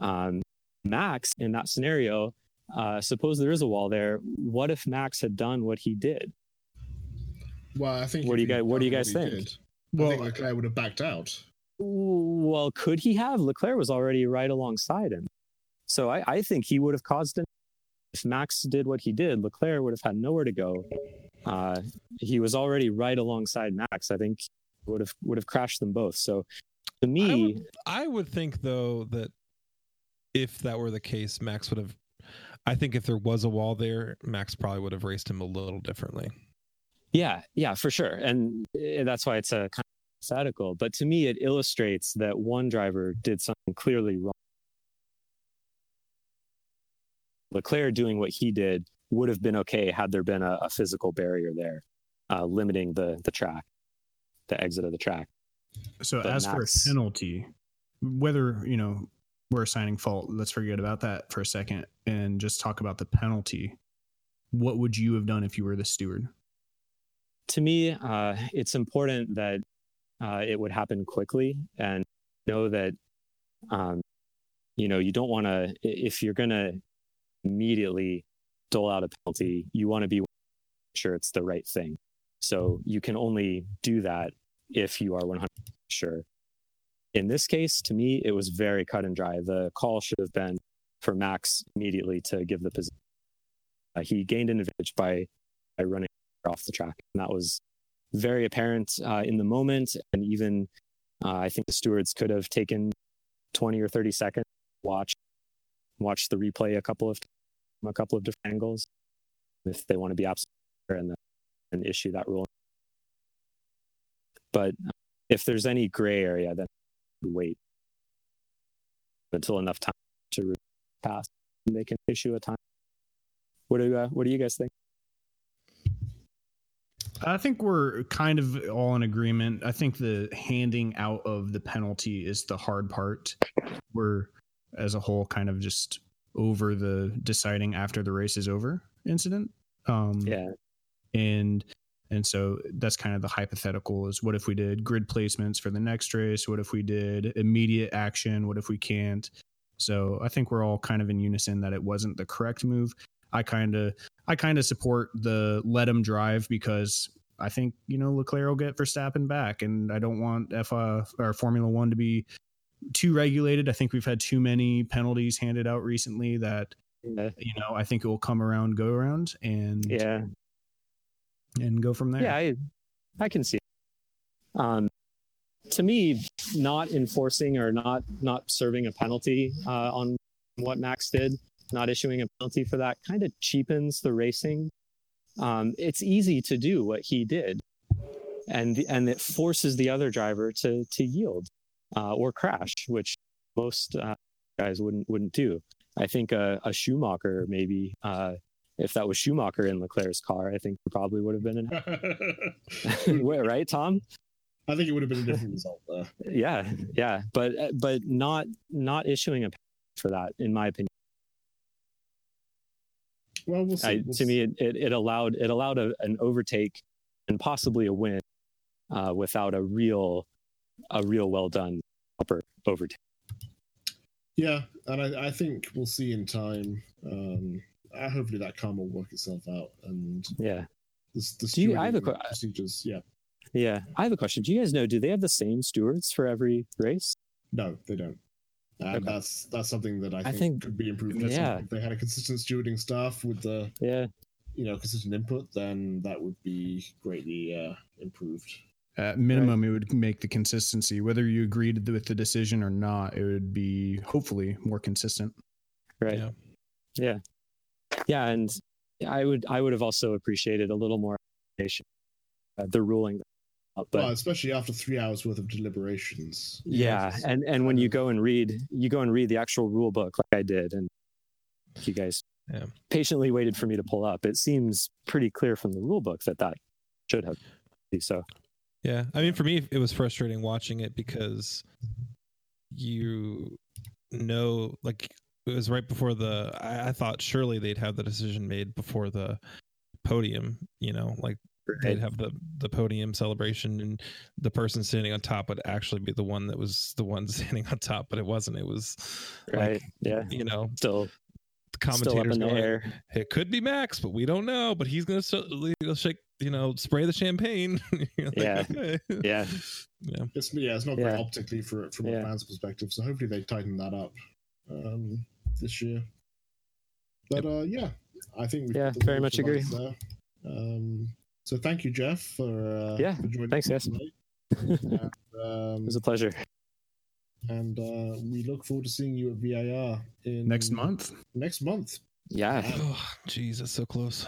Um, Max in that scenario, uh, suppose there is a wall there. What if Max had done what he did? Well, I think. What do you guys- what do you guys think? did, Well, I think Leclerc would have backed out. Well, could he have? Leclerc was already right alongside him. So I, I think he would have caused an. If Max did what he did, Leclerc would have had nowhere to go. Uh, he was already right alongside Max. I think would have would have crashed them both. So to me, I would think though that if that were the case, Max would have. I think if there was a wall there, Max probably would have raced him a little differently. Yeah, yeah, for sure. And eh, that's why it's a kind of hypothetical. But to me, it illustrates that one driver did something clearly wrong. Leclerc doing what he did would have been okay had there been a, a physical barrier there, uh, limiting the the track, the exit of the track. So But as for a penalty, whether you know we're assigning fault, let's forget about that for a second and just talk about the penalty. What would you have done if you were the steward? to me, uh, it's important that uh, it would happen quickly and know that, um, you know, you don't want to, if you're going to immediately dole out a penalty, you want to be sure it's the right thing. So you can only do that if you are 100% sure. In this case, to me, it was very cut and dry. The call should have been for Max immediately to give the position. Uh, he gained an advantage by, by running off the track. And that was very apparent uh, in the moment. And even uh, I think the stewards could have taken 20 or 30 seconds, watch, watch the replay a couple of a couple of different angles if they want to be absolute and then and issue that rule. But if there's any gray area, then wait until enough time to pass. And they can issue a time. What do uh, what do you guys think? I think we're kind of all in agreement. I think the handing out of the penalty is the hard part. We're, as a whole, kind of just over the deciding after the race is over incident. Um, Yeah, and and so that's kind of the hypothetical is what if we did grid placements for the next race? What if we did immediate action? What if we can't? So i think we're all kind of in unison that it wasn't the correct move. I kind of i kind of support the let him drive because i think you know leclerc will get verstappen back and i don't want f uh, or formula one to be too regulated i think we've had too many penalties handed out recently that yeah, you know i think it will come around go around and yeah. and go from there Yeah, I, I can see. It. Um, to me, not enforcing or not not serving a penalty uh, on what Max did, not issuing a penalty for that, kind of cheapens the racing. Um, it's easy to do what he did, and and it forces the other driver to to yield uh, or crash, which most uh, guys wouldn't wouldn't do. I think a, a Schumacher maybe. Uh, if that was Schumacher in Leclerc's car, I think probably would have been an Wait, right, Tom? I think it would have been a different result there. Yeah, yeah, but but not not issuing a for that, in my opinion. Well, we'll see. I, We'll to see. me, it, it, it allowed it allowed a, an overtake and possibly a win uh, without a real a real well done upper overtake. Yeah, and I, I think we'll see in time. Um, uh, hopefully, that calm will work itself out, and Yeah, the, the Do you- I have a que- procedures. Yeah, yeah. I have a question. Do you guys know? Do they have the same stewards for every race? no, they don't. And Okay. that's that's something that I I think, think- could be improved. Yeah. If they had a consistent stewarding staff with the Yeah, you know consistent input, then that would be greatly uh, improved. At minimum, it would make the consistency. Whether you agreed with the decision or not, it would be hopefully more consistent. right. Yeah. Yeah, yeah, and I would I would have also appreciated a little more explanation, uh, the ruling. But well, especially after three hours worth of deliberations. yeah Yes. and and when you go and read you go and read the actual rule book like i did and you guys Yeah. patiently waited for me to pull up it seems pretty clear from the rule book that that should have been so Yeah, I mean, for me, it was frustrating watching it because you know, like it was right before the. I, I thought surely they'd have the decision made before the podium. You know, like they'd have the the podium celebration, and the person standing on top would actually be the one that was the one standing on top, but it wasn't. It was right like yeah you know still the still up commentators going, air it could be Max, but we don't know. But he's gonna so- shake, you know, spray the champagne. You're like, Yeah. okay. yeah yeah. It's yeah, it's not Yeah. very optically for from Yeah. a fan's perspective. So hopefully they tighten that up um, this year. But uh, yeah, I think we've Yeah, very much agree. there. Um, so thank you, Jeff, for uh, Yeah, for joining thanks, us guys. tonight. And, it um, was a pleasure and uh, we look forward to seeing you at VIR in Next month, Next month. yeah Oh, jeez, that's so close.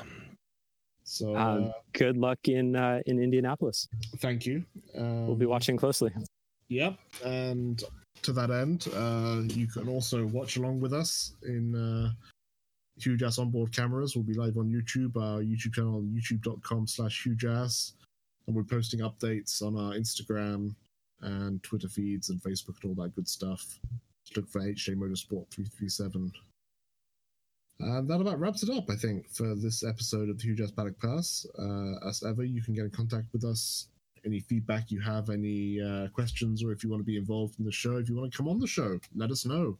So Um, uh, good luck in uh, in Indianapolis. thank you. Um, We'll be watching closely. Yep, and to that end, uh, you can also watch along with us in uh, Huge Ass Onboard Cameras. We'll be live on YouTube, our YouTube channel, youtube.com slash Huge Ass. And we're posting updates on our Instagram and Twitter feeds and Facebook and all that good stuff. Just look for HJ Motorsport 337. And that about wraps it up, I think, for this episode of the Huge Ass Paddock Pass. Uh, as ever, you can get in contact with us any feedback you have, any uh, questions, or if you want to be involved in the show, if you want to come on the show, let us know.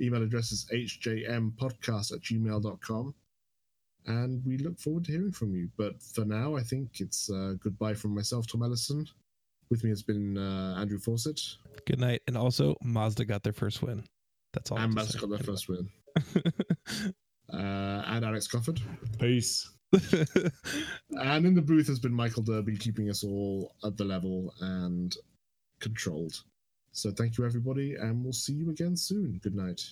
Email address is hjmpodcast at gmail.com. And we look forward to hearing from you. But for now, I think it's uh, goodbye from myself, Tom Ellison. With me has been uh, Andrew Fawcett Good night. And also, Mazda got their first win. That's all. And Mazda got their first win. Uh, and Alex Cofford. Peace. And in the booth has been Michael Derby, keeping us all at the level and controlled. So thank you, everybody, and we'll see you again soon. Good night.